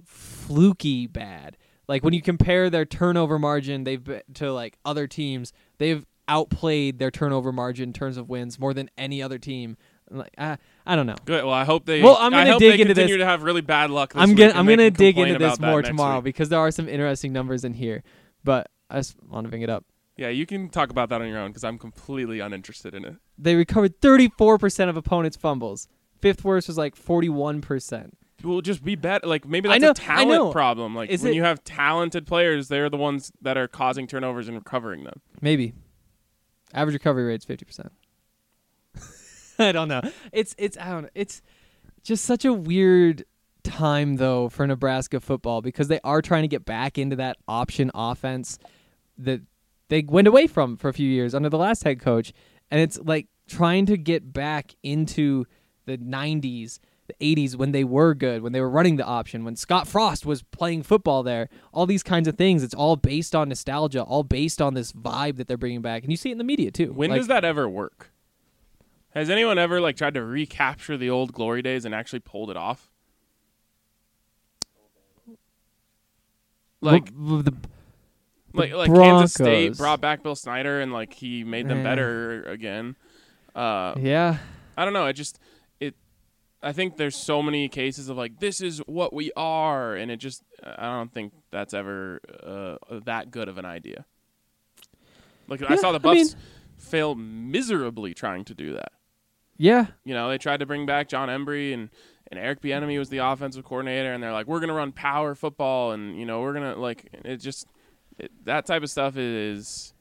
fluky bad. Like when you compare their turnover margin they've been to like other teams, they've outplayed their turnover margin in terms of wins more than any other team. Like I, I don't know. Good. Well, I hope they. Well, I'm gonna hope dig they into this. continue to have really bad luck. This I'm gonna I'm gonna dig into this more tomorrow week. because there are some interesting numbers in here. But I just want to bring it up. Yeah, you can talk about that on your own because I'm completely uninterested in it. They recovered 34% of opponents' fumbles. Fifth worst was like 41%. Well, just be better. Like maybe that's know- a talent problem. Like Is when it- you have talented players, they're the ones that are causing turnovers and recovering them. Maybe. Average recovery rate's 50%. <laughs> I don't know. It's it's I don't know. It's just such a weird time though for Nebraska football because they are trying to get back into that option offense that they went away from for a few years under the last head coach and it's like trying to get back into the 90s the 80s when they were good when they were running the option when Scott Frost was playing football there all these kinds of things it's all based on nostalgia all based on this vibe that they're bringing back and you see it in the media too When Like, does that ever work? Has anyone ever like tried to recapture the old glory days and actually pulled it off? Like w- w- the, like like Kansas State brought back Bill Snyder and like he made them better again. Uh, yeah I don't know. It just it. I think there's so many cases of like this is what we are, and it just I don't think that's ever uh, that good of an idea. Like I saw the I mean- fail miserably trying to do that. yeah You know, they tried to bring back Jon Embree and and Eric Bieniemy was the offensive coordinator, and they're like, we're gonna run power football, and you know, we're gonna like it. Just it, that type of stuff is,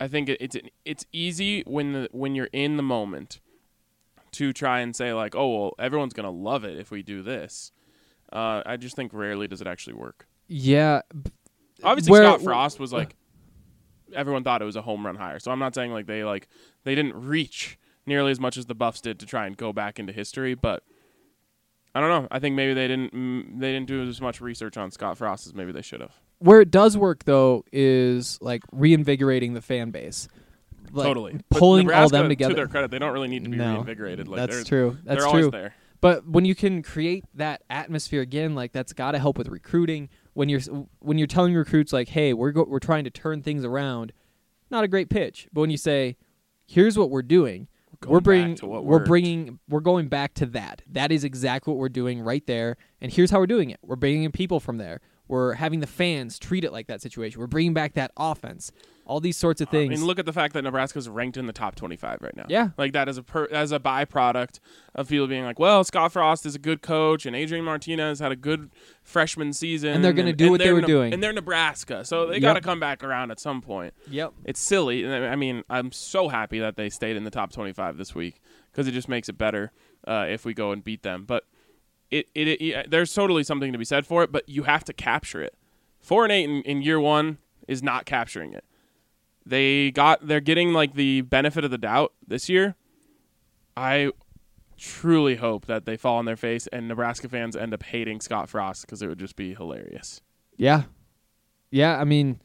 I think it, it's it's easy when the when you're in the moment to try and say like, oh well, everyone's gonna love it if we do this. Uh, I just think rarely does it actually work. yeah Obviously, Where- Scott Frost was like, everyone thought it was a home run hire. So I'm not saying like they like they didn't reach nearly as much as the Buffs did to try and go back into history, but I don't know. I think maybe they didn't they didn't do as much research on Scott Frost as maybe they should have. Where it does work though is like reinvigorating the fan base like, totally, pulling all them together To their credit, they don't really need to be No, reinvigorated. Like that's they're, true that's they're true always there. But when you can create that atmosphere again, like that's got to help with recruiting. When you're when you're telling recruits like, "Hey, we're go- we're trying to turn things around," not a great pitch. But when you say, "Here's what we're doing," Going we're bringing we're worked. bringing we're going back to that. That is exactly what we're doing right there. And here's how we're doing it. We're bringing in people from there. We're having the fans treat it like that situation. We're bringing back that offense. All these sorts of I things. mean, look at the fact that Nebraska's ranked in the top 25 right now. Yeah. like that is a per, as a byproduct of people being like, well, Scott Frost is a good coach, and Adrian Martinez had a good freshman season, And they're gonna do what they were Ne- doing. and they're Nebraska, so they Yep. got to come back around at some point. yep. It's silly. and I mean, I'm so happy that they stayed in the top 25 this week because it just makes it better uh, if we go and beat them. But it, it, it, there's totally something to be said for it, but you have to capture it. Four and eight in, in year one is not capturing it. They got they're getting like the benefit of the doubt this year. I truly hope that they fall on their face and Nebraska fans end up hating Scott Frost because it would just be hilarious. Yeah. Yeah, I mean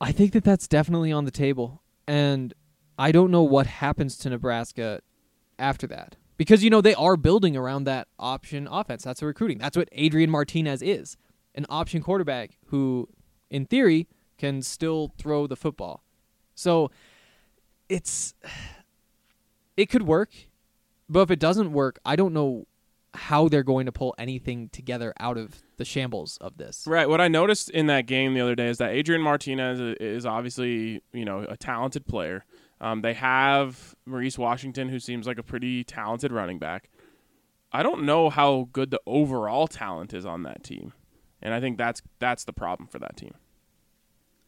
I think that that's definitely on the table and I don't know what happens to Nebraska after that. Because you know they are building around that option offense. That's the recruiting. That's what Adrian Martinez is, an option quarterback who, in theory, can still throw the football. So, it's <sighs> it could work, but if it doesn't work, I don't know how they're going to pull anything together out of the shambles of this. Right. What I noticed in that game the other day is that Adrian Martinez is obviously you know a talented player. Um, they have Maurice Washington, who seems like a pretty talented running back. I don't know how good the overall talent is on that team, and I think that's that's the problem for that team.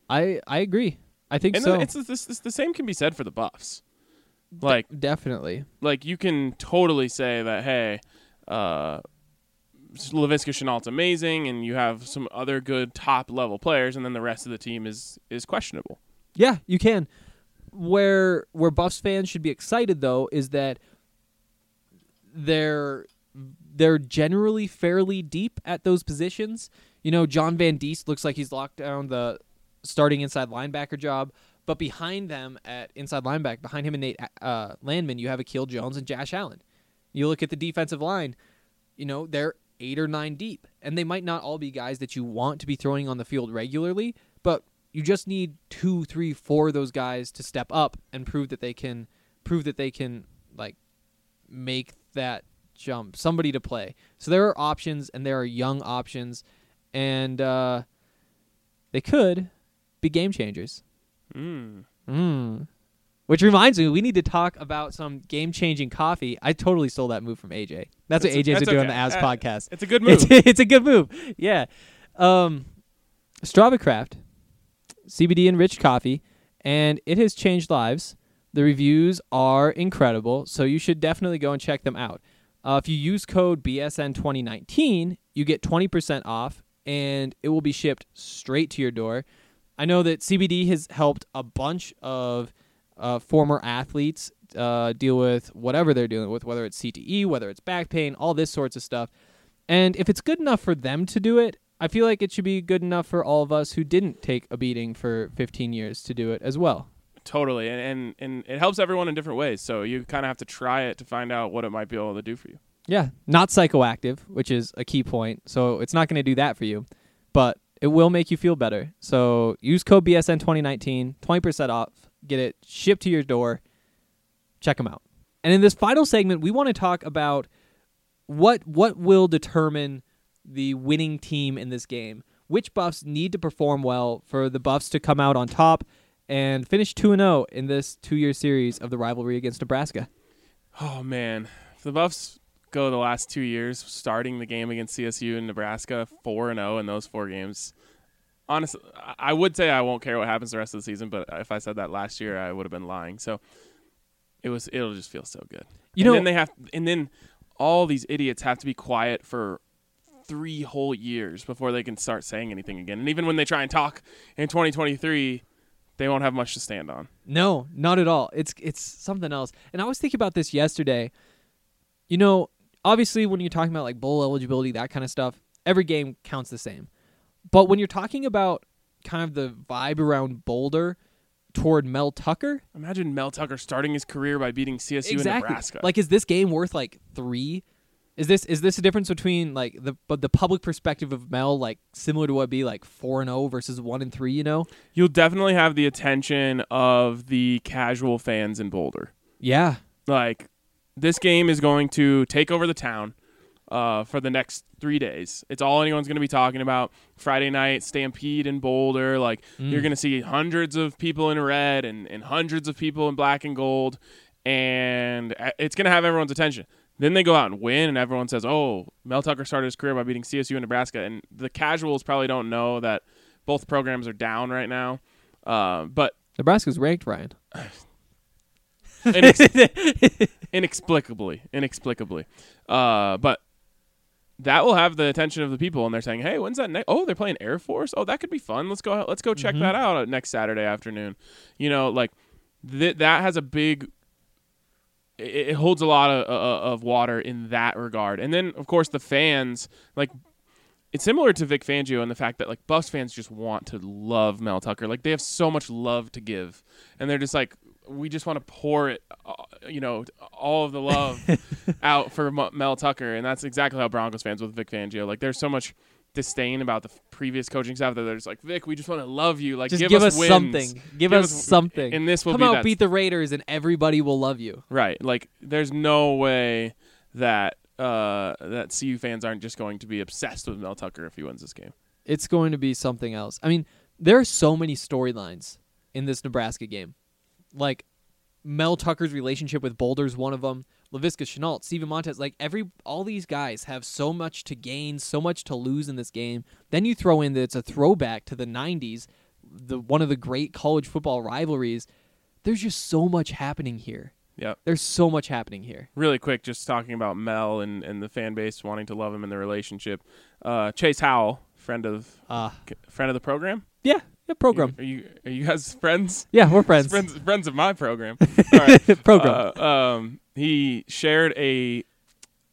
I I agree. I think And so. then it's, it's, it's the same can be said for the Buffs. Like Definitely. like you can totally say that hey uh Laviska Shenault's amazing and you have some other good top level players and then the rest of the team is is questionable Yeah, you can. Where where Buffs fans should be excited though is that they're they're generally fairly deep at those positions. You know, John Van Diest looks like he's locked down the starting inside linebacker job, but behind them at inside linebacker, behind him and Nate uh, Landman, you have Akil Jones and Josh Allen. You look at the defensive line, you know, they're eight or nine deep, and they might not all be guys that you want to be throwing on the field regularly, but you just need two, three, four of those guys to step up and prove that they can prove that they can like make that jump. Somebody to play. So there are options, and there are young options, and uh, they could be game changers. mm. Mm. Which reminds me, we need to talk about some game changing coffee. I totally stole that move from AJ. That's, That's- what AJ's that's doing on the As Uh, <laughs> podcast. it's a good move It's, <laughs> it's a good move. Yeah. Um, Strava Craft, CBD enriched coffee, and it has changed lives. The reviews are incredible, so you should definitely go and check them out. Uh, if you use code BSN2019, you get 20% off, and it will be shipped straight to your door. I know that CBD has helped a bunch of uh, former athletes uh, deal with whatever they're dealing with, whether it's CTE, whether it's back pain, all this sorts of stuff. And if it's good enough for them to do it, I feel like it should be good enough for all of us who didn't take a beating for 15 years to do it as well. totally and, and and it helps everyone in different ways so you kind of have to try it to find out what it might be able to do for you Yeah, not psychoactive, which is a key point. So it's not going to do that for you, but it will make you feel better. So use code BSN2019, 20% off, get it shipped to your door. Check them out. And in this final segment, we want to talk about what what will determine the winning team in this game. Which buffs need to perform well for the buffs to come out on top and finish 2 0 in this 2-year series of the rivalry against Nebraska. oh man if the buffs go the last two years starting the game against csu and nebraska 4 and 0 in those four games honestly I- i would say i won't care what happens the rest of the season but if i said that last year i would have been lying so it was it'll just feel so good You and know- then they have and then all these idiots have to be quiet for three whole years before they can start saying anything again and even when they try and talk in 2023 they won't have much to stand on No, not at all. It's it's something else. And I was thinking about this yesterday. You know, obviously when you're talking about like bowl eligibility, that kind of stuff, every game counts the same. But when you're talking about kind of the vibe around Boulder toward Mel Tucker, Imagine Mel Tucker starting his career by beating CSU exactly. Nebraska. Like, is this game worth like three? Is this is this a difference between like the but the public perspective of Mel like similar to what be like four and zero versus one and three? You know? You'll definitely have the attention of the casual fans in Boulder. Yeah. Like this game is going to take over the town uh, for the next three days. It's all anyone's going to be talking about. Friday night stampede in Boulder. Like you're going to see hundreds of people in red and, and hundreds of people in black and gold, and uh, it's going to have everyone's attention. Then they go out and win, and everyone says, "Oh, Mel Tucker started his career by beating CSU and Nebraska." And the casuals probably don't know that both programs are down right now. Uh, but Nebraska's ranked, Ryan. <laughs> inex- inexplicably, inexplicably. Uh, but that will have the attention of the people, and they're saying, "Hey, when's that? Ne- oh, they're playing Air Force. Oh, that could be fun. Let's go. Let's go check that out next Saturday afternoon." You know, like th- that has a big. It, it holds a lot of, uh, of water in that regard, and then of course the fans like. It's similar to Vic Fangio in the fact that like Buffs fans just want to love Mel Tucker. Like they have so much love to give, and they're just like, we just want to pour it, uh, you know, all of the love <laughs> out for M- Mel Tucker, and that's exactly how Broncos fans with Vic Fangio. Like, there's so much disdain about the f- previous coaching staff that they're just like, Vic, we just want to love you. Like, Just give, give, us, us, something. Give, us, us- something. and this will Come out, that- beat the Raiders, and everybody will love you. Right. Like, there's no way that uh, that CU fans aren't just going to be obsessed with Mel Tucker if he wins this game. It's going to be something else. I mean, there are so many storylines in this Nebraska game. Like Mel Tucker's relationship with Boulder's one of them. Laviska Shenault, Steven Montez, like every all these guys have so much to gain, so much to lose in this game. Then you throw in that it's a throwback to the '90s, the one of the great college football rivalries. There's just so much happening here. Yep. There's so much happening here. Really quick, just talking about Mel and, and the fan base wanting to love him in the relationship. Uh, Chase Howell, friend of Uh friend of the program. yeah, yeah, program. Are you are you guys friends? Yeah, we're friends. <laughs> friends friends of my program. <laughs> All right. program. Uh, um, he shared a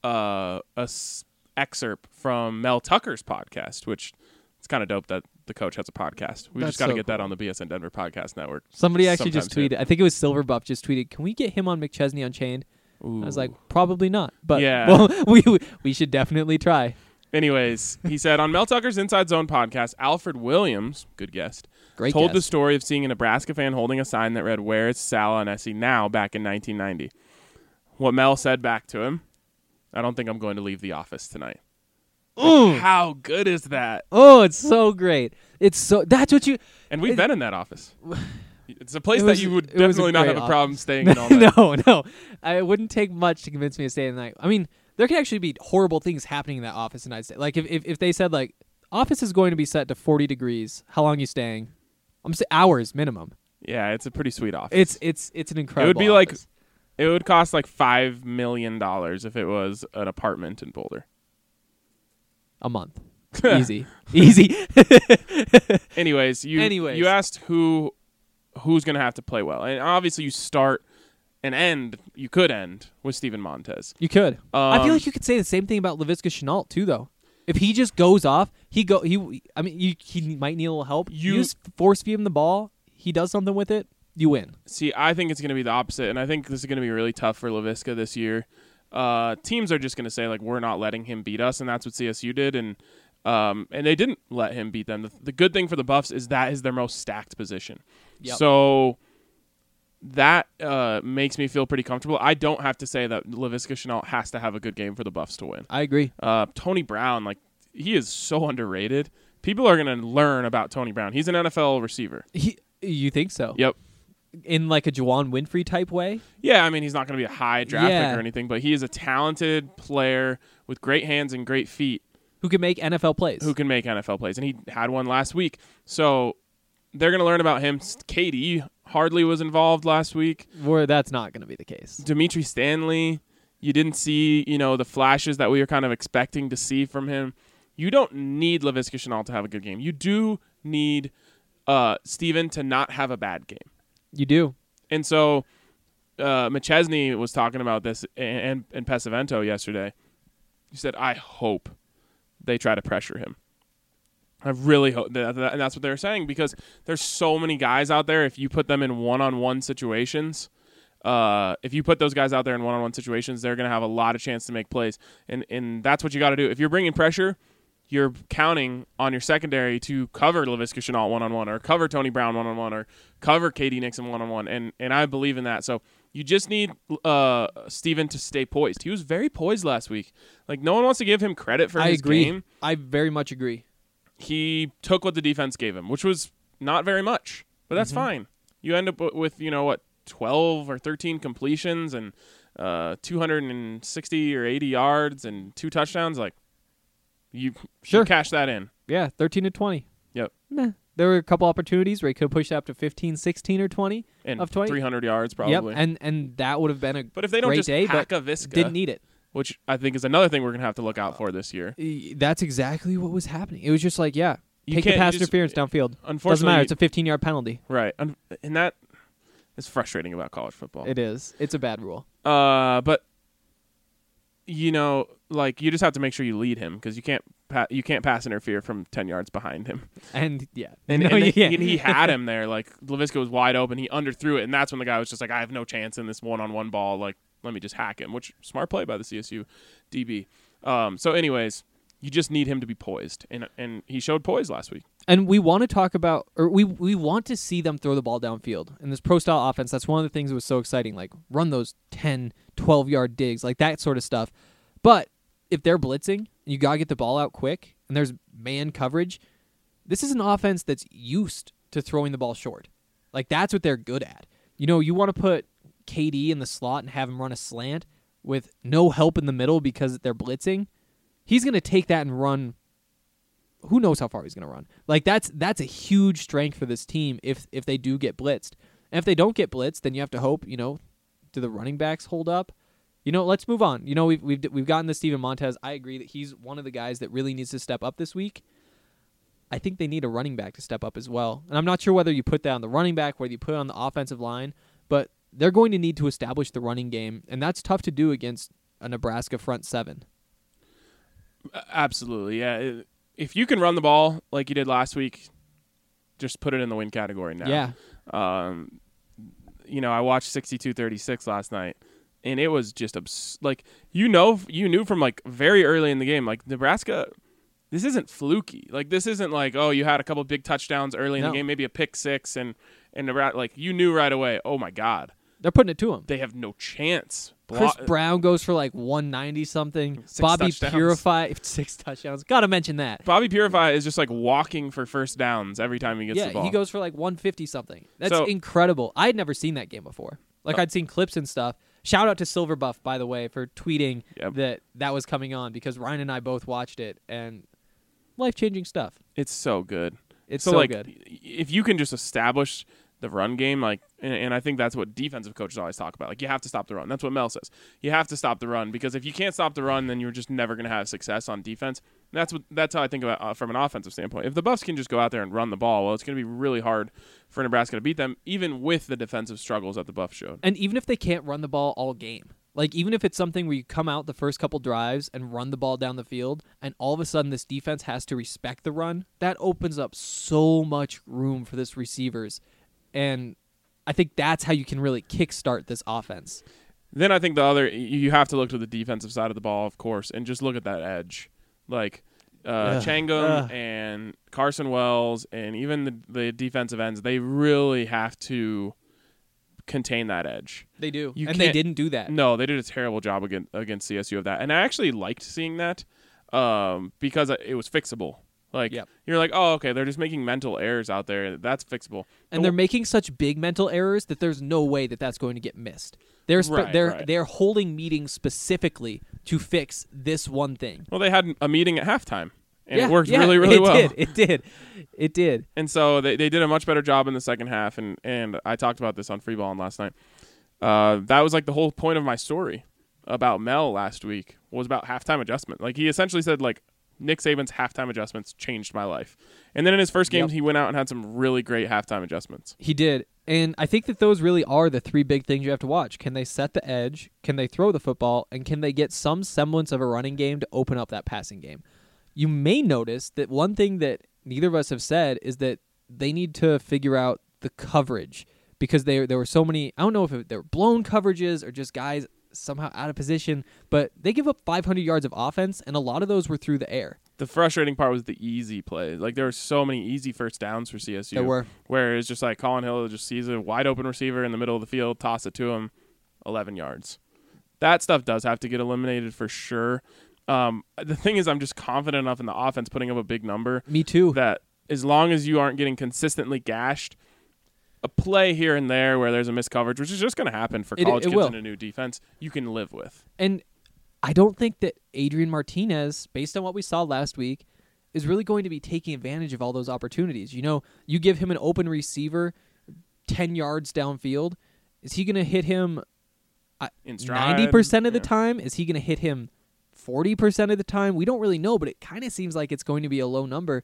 uh, a s- excerpt from Mel Tucker's podcast, which it's kind of dope that the coach has a podcast. We That's just got to so get that on the BSN Denver podcast network. Somebody actually just tweeted. I think it was Silver Buff just tweeted. Can we get him on McChesney Unchained? soon. I was like, probably not. But Yeah. <laughs> well, we we should definitely try. Anyways, he <laughs> said on Mel Tucker's Inside Zone podcast, Alfred Williams, good guest, Great told the story of seeing a Nebraska fan holding a sign that read "Where is Sal Aunese now?" back in 1990. What Mel said back to him, "I don't think I'm going to leave the office tonight." Like, how good is that? Oh, it's so great. It's so that's what you. And we've It- been in that office. <sighs> It's a place was- that you would it was a definitely not have a problem staying <laughs> in all night. no, no, I it wouldn't take much to convince me to stay in the night. I mean, there could actually be horrible things happening in that office, and I'd say, like, if, if if they said like, office is going to be set to 40 degrees. How long you staying? I'm saying hours minimum. Yeah, it's a pretty sweet office. It's it's it's an incredible. it would be like it would cost like five million dollars if it was an apartment in Boulder. a month. <laughs> Easy, easy. <laughs> Anyways, you Anyways. you asked who who's going to have to play well, and obviously you start and end. You could end with Steven Montez. You could. I feel Um, like you could say the same thing about Laviska Shenault too, though. If he just goes off, he go he. I mean, you, he might need a little help. You- You just force feed him the ball. He does something with it. You win. See, I think it's going to be the opposite, and I think this is going to be really tough for Laviska this year. Uh, teams are just going to say like we're not letting him beat us, and that's what CSU did, and um, and they didn't let him beat them. The, the good thing for the Buffs is that is their most stacked position. Yep. So that uh, makes me feel pretty comfortable. I don't have to say that Laviska Shenault has to have a good game for the Buffs to win. I agree. Uh, Tony Brown, like he is so underrated. People are going to learn about Tony Brown. He's an NFL receiver. He, you think so? Yep. In like a Juwann Winfree type way. Yeah, I mean he's not going to be a high draft Yeah. pick or anything, but he is a talented player with great hands and great feet Who can make NFL plays? who can make NFL plays, and he had one last week. So they're going to learn about him. KD hardly was involved last week. Where that's not going to be the case. Dimitri Stanley, you didn't see you know the flashes that we were kind of expecting to see from him. You don't need Laviska Shenault to have a good game. You do need uh, Steven to not have a bad game. You do. And so uh, McChesney was talking about this and, and Pesavento yesterday. He said, I hope they try to pressure him. I really hope that, and that's what they're saying because there's so many guys out there. If you put them in one-on-one situations, uh, if you put those guys out there in one-on-one situations, they're going to have a lot of chance to make plays, and and that's what you got to do. If you're bringing pressure, you're counting on your secondary to cover Laviska Shenault one-on-one, or cover Tony Brown one-on-one, or cover KD Nixon one-on-one, and and I believe in that. So you just need uh, Steven to stay poised. He was very poised last week. Like no one wants to give him credit for I his agree. game I very much agree. He took what the defense gave him, which was not very much, but that's Mm-hmm. fine. You end up with you know what, twelve or thirteen completions and uh, two hundred and sixty or eighty yards and two touchdowns. Like you, Sure. you cash that in. Yeah, 13 to 20. Yep, Meh. There were a couple opportunities where he could have pushed up to 15, 16, or 20 and of 20. three hundred yards probably. Yep, and and that would have been a but if they don't great just day, hack a Visca, didn't need it. Which I think is another thing we're gonna have to look out for this year. That's exactly what was happening. It was just like, yeah, You take the pass just- interference downfield. Doesn't matter. It's a 15 yard penalty. right, and that is frustrating about college football. It is. It's a bad rule. Uh, but you know, like you just have to make sure you lead him because you can't pa- you can't pass interfere from ten yards behind him. And yeah, <laughs> And, no, and he, and he <laughs> had him there. Like Laviska was wide open. He underthrew it, and that's when the guy was just like, "I have no chance in this one-on-one ball. Like, let me just hack him." Which smart play by the CSU DB. Um, so, anyways, you just need him to be poised, and and he showed poise last week. And we want to talk about, or we we want to see them throw the ball downfield. In this pro style offense, that's one of the things that was so exciting. Like run those 10, 12 yard digs, like that sort of stuff. But if they're blitzing, you got to get the ball out quick, and there's man coverage, this is an offense that's used to throwing the ball short. Like that's what they're good at. You know, you want to put KD in the slot and have him run a slant with no help in the middle because they're blitzing. He's going to take that and run who knows how far he's going to run. Like that's that's a huge strength for this team if if they do get blitzed. And if they don't get blitzed, then you have to hope, you know, do the running backs hold up? You know, let's move on. You know, we've we've we've gotten to Steven Montez. I agree that he's one of the guys that really needs to step up this week. I think they need a running back to step up as well. And I'm not sure whether you put that on the running back, whether you put it on the offensive line, but they're going to need to establish the running game, and that's tough to do against a Nebraska front seven. Absolutely, yeah. If you can run the ball like you did last week, just put it in the win category now. Yeah. Um, you know, I watched 62-36 last night, and it was just abs- like you know you knew from like very early in the game like Nebraska. This isn't fluky. Like this isn't like oh you had a couple big touchdowns early in No. the game, maybe a pick six, and and Nebraska like you knew right away. Oh my God, They're putting it to him. they have no chance. Chris Blo- Brown goes for like 190 something. Six Bobby touchdowns. Purify <laughs> six touchdowns. Got to mention that. Bobby Purify is just like walking for first downs every time he gets yeah, the ball. he goes for like 150 something. That's So- incredible. I had never seen that game before. Like Oh. I'd seen clips and stuff. Shout out to Silver Buff by the way for tweeting Yep. that that was coming on because Ryan and I both watched it and life changing stuff. It's so good. It's so, so like, good. If you can just establish the run game, like, and, and I think that's what defensive coaches always talk about. Like, you have to stop the run. That's what Mel says. You have to stop the run because if you can't stop the run, then you're just never going to have success on defense. And that's what that's how I think about uh, from an offensive standpoint. If the Buffs can just go out there and run the ball, well, it's going to be really hard for Nebraska to beat them, even with the defensive struggles that the Buffs showed. And even if they can't run the ball all game, like even if it's something where you come out the first couple drives and run the ball down the field, and all of a sudden this defense has to respect the run, that opens up so much room for this receivers. And I think that's how you can really kickstart this offense. Then I think the other you have to look to the defensive side of the ball, of course, and just look at that edge, like uh, Ugh. Tchangam Ugh. and Carson Wells, and even the, the defensive ends. They really have to contain that edge. They do. You and they didn't do that. No, they did a terrible job against against CSU of that, and I actually liked seeing that um, because it was fixable. Like Yep. you're like, oh, okay, they're just making mental errors out there. That's fixable. And The- they're making such big mental errors that there's no way that that's going to get missed. They're spe- Right, they're right. they're holding meetings specifically to fix this one thing. well, they had a meeting at halftime, and yeah, it worked yeah, really, really it well. Did. It did. It did. And so they, they did a much better job in the second half. And, and I talked about this on Free Ball last night. Uh, that was like the whole point of my story about Mel last week was about halftime adjustment. Like he essentially said like Nick Saban's halftime adjustments changed my life. And then in his first games, Yep. he went out and had some really great halftime adjustments. He did. And I think that those really are the three big things you have to watch. Can they set the edge? Can they throw the football? And can they get some semblance of a running game to open up that passing game? You may notice that one thing that neither of us have said is that they need to figure out the coverage because there there were so many. I don't know if it, they were blown coverages or just guys somehow out of position, but they give up 500 yards of offense, and a lot of those were through the air. The frustrating part was the easy play. Like there were so many easy first downs for CSU. There were. Where it's just like Collin Hill just sees a wide open receiver in the middle of the field, toss it to him, 11 yards. That stuff does have to get eliminated for sure. Um, the thing is, I'm just confident enough in the offense putting up a big number Me too. that as long as you aren't getting consistently gashed, a play here and there where there's a missed coverage, which is just going to happen for college it kids will. in a new defense, you can live with. And I don't think that Adrian Martinez, based on what we saw last week, is really going to be taking advantage of all those opportunities. You know, you give him an open receiver 10 yards downfield, is he going to hit him uh, In stride, 90% of the time? Is he going to hit him 40% of the time? We don't really know, but it kind of seems like it's going to be a low number.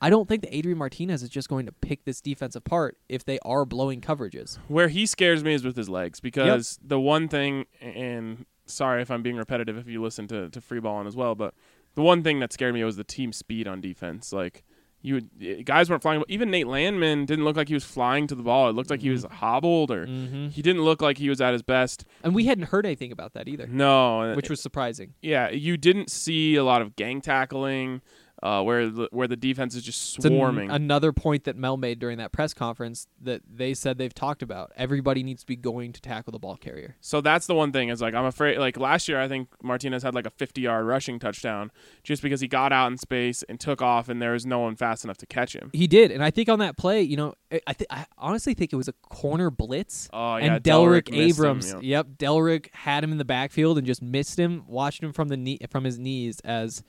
I don't think that Adrian Martinez is just going to pick this defense apart if they are blowing coverages. Where he scares me is with his legs because the one thing, and sorry if I'm being repetitive if you listen to, to free balling as well, but the one thing that scared me was the team speed on defense. Like you would, eh, guys weren't flying. Even Nate Landman didn't look like he was flying to the ball. It looked like he was hobbled, or he didn't look like he was at his best. And we hadn't heard anything about that either, No, which was surprising. yeah, you didn't see a lot of gang tackling, uh, where the, where the defense is just It's an- swarming. another point that Mel made during that press conference that they said they've talked about. Everybody needs to be going to tackle the ball carrier. So that's the one thing is like I'm afraid like last year I think Martinez had like a 50 yard rushing touchdown just because he got out in space and took off and there was no one fast enough to catch him. He did, and I think on that play, you know, I th- I honestly think it was a corner blitz. Oh, yeah, and Delrick, Delrick him, Abrams. yep. Yep, Delrick had him in the backfield and just missed him. Watched him from the knee from his knees as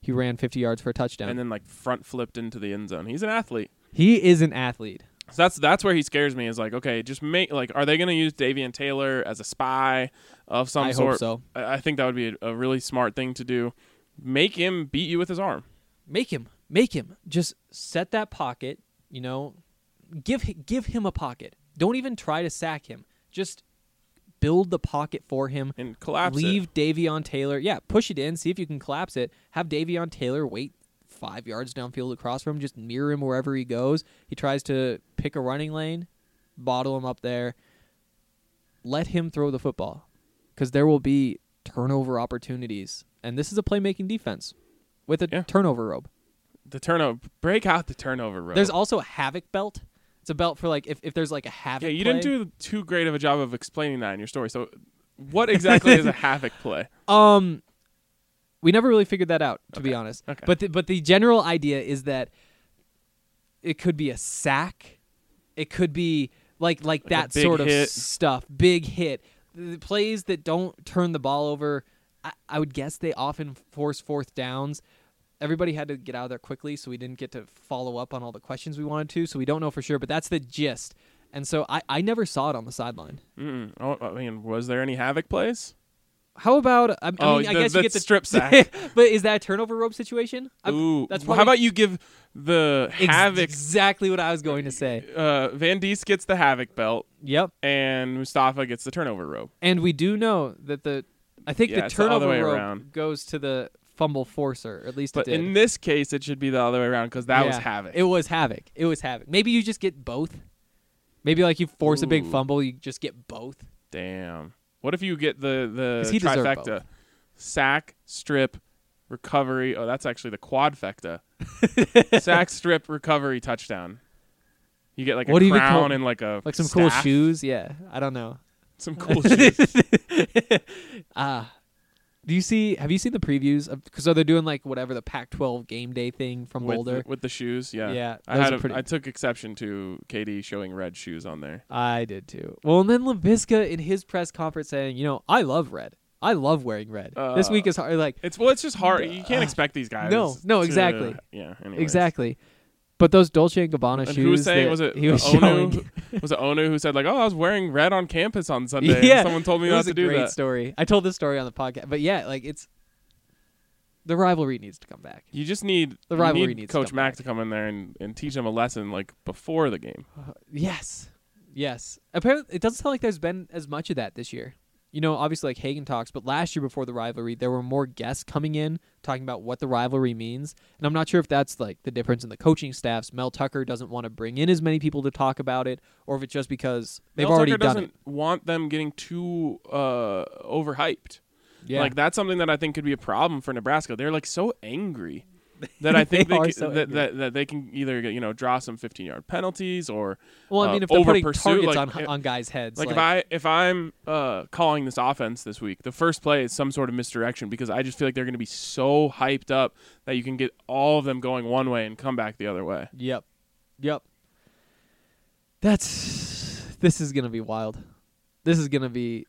he ran 50 yards for a touchdown. And then like front flipped into the end zone. He's an athlete. he is an athlete. So that's that's where he scares me is like okay, just make like are they going to use Davion Taylor as a spy of some I hope sort? so. I I think that would be a, a really smart thing to do. Make him beat you with his arm. Make him, make him. Just set that pocket. You know, give give him a pocket. Don't even try to sack him. Just build the pocket for him. And collapse it. Leave Davion Taylor. Yeah, push it in. See if you can collapse it. Have Davion Taylor wait five yards downfield across from him. Just mirror him wherever he goes. He tries to pick a running lane, bottle him up there. Let him throw the football, because there will be turnover opportunities, and this is a playmaking defense with a Yeah. turnover robe. The turnover break out the turnover rope. There's also a havoc belt. It's a belt for like if, if there's like a havoc. Yeah, you play. didn't do too great of a job of explaining that in your story. So, what exactly is a <laughs> havoc play? Um, we never really figured that out, to be honest. okay. But the, but the general idea is that it could be a sack, it could be like like, a that sort of stuff, big hit. The plays that don't turn the ball over, I, I would guess they often force fourth downs. Everybody had to get out of there quickly, so we didn't get to follow up on all the questions we wanted to. So we don't know for sure, but that's the gist. And so I, I never saw it on the sideline. Oh, I mean, was there any havoc plays? How about? I, I Oh, mean, I the- guess you get the strip <laughs> sack. but is that a turnover rope situation? I'm- Ooh, that's probably how about you give the ex- havoc? exactly what I was going to say. Uh, Van Diest gets the havoc belt, Yep, and Mustafa gets the turnover rope. and we do know that the I think Yeah, the the turnover way rope around. goes to the fumble forcer, at least But it did. in this case, it should be the other way around because that was havoc. It was havoc. It was havoc. Maybe you just get both. Maybe like you force a big fumble, you just get both. Damn. What if you get the the trifecta? Sack, strip, recovery. Oh, that's actually the quadfecta. <laughs> Sack, strip, recovery, touchdown. You get like a What you even crown call- and like a Like some cool shoes. Yeah, I don't know. Some cool <laughs> shoes. <laughs> Ah. Do you see? Have you seen the previews? Of, cause so they're doing like whatever the Pac-12 game day thing from with, Boulder. the, with the shoes. Yeah, Yeah, I had a, pretty- I took exception to KD showing red shoes on there. I did too. Well, and then Laviska in his press conference saying, you know, I love red. I love wearing red. this Uh, week is hard. Like It's well, it's just hard. You can't expect these guys. No, no, to- exactly. Yeah, anyways. exactly. But those Dolce and Gabbana And shoes. who was saying was it he was Onu? <laughs> was it Onu who said like, "Oh, I was wearing red on campus on Sunday"? and yeah, someone told me it not was to a do great that. story. I told this story on the podcast, but yeah, like it's the rivalry needs to come back. You just need The rivalry need needs to Coach come Mack back. to come in there and, and teach them a lesson like before the game. Uh, yes, yes. Apparently, it doesn't sound like there's been as much of that this year. You know, obviously like Hagen talks, but last year before the rivalry, there were more guests coming in talking about what the rivalry means. And I'm not sure if that's like the difference in the coaching staffs. Mel Tucker doesn't want to bring in as many people to talk about it, or if it's just because they've Mel already Tucker done doesn't it. want them getting too uh, overhyped. Yeah, Like that's something that I think could be a problem for Nebraska. They're like so angry that I think <laughs> They they, are c- so that, that that they can either you know draw some 15 yard penalties or well, I uh, mean, if they're putting targets like, on if- on guys' heads, like, like, if I if I'm uh, calling this offense this week, the first play is some sort of misdirection because I just feel like they're going to be so hyped up that you can get all of them going one way and come back the other way. Yep. Yep. That's this is gonna be wild. This is gonna be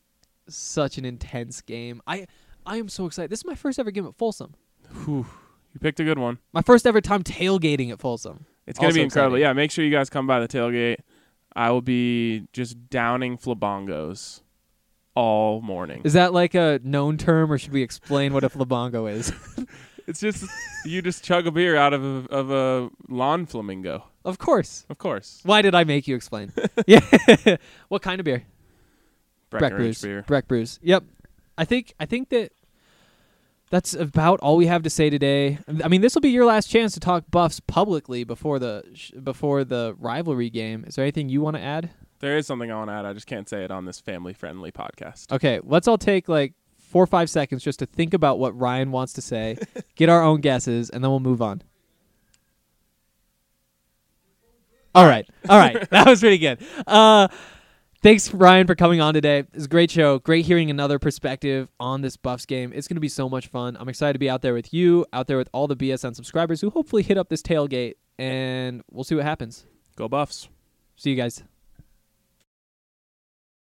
such an intense game. I I am so excited. This is my first ever game at Folsom. Whew. You picked a good one. My first ever time tailgating at Folsom. It's going to Also be incredible. exciting. Yeah, make sure you guys come by the tailgate. I will be just downing flabongos all morning. Is that like a known term, or should we explain what a <laughs> flabongo is? It's just you just chug a beer out of a, of a lawn flamingo. of course. Of course. Why did I make you explain? <laughs> yeah. <laughs> what kind of beer? Breckenridge Brews. beer. Breck Brews. Yep. I think I think that that's about all we have to say today. I mean, this will be your last chance to talk Buffs publicly before the sh- before the rivalry game. Is there anything you want to add? There is something I want to add. I just can't say it on this family-friendly podcast. Okay, let's all take like four or five seconds just to think about what Ryan wants to say, <laughs> get our own guesses, and then we'll move on. All right, all right, <laughs> that was pretty good. Uh, thanks, Ryan, for coming on today. It's a great show. Great hearing another perspective on this Buffs game. It's going to be so much fun. I'm excited to be out there with you, out there with all the BSN subscribers who hopefully hit up this tailgate, and we'll see what happens. Go Buffs. See you guys.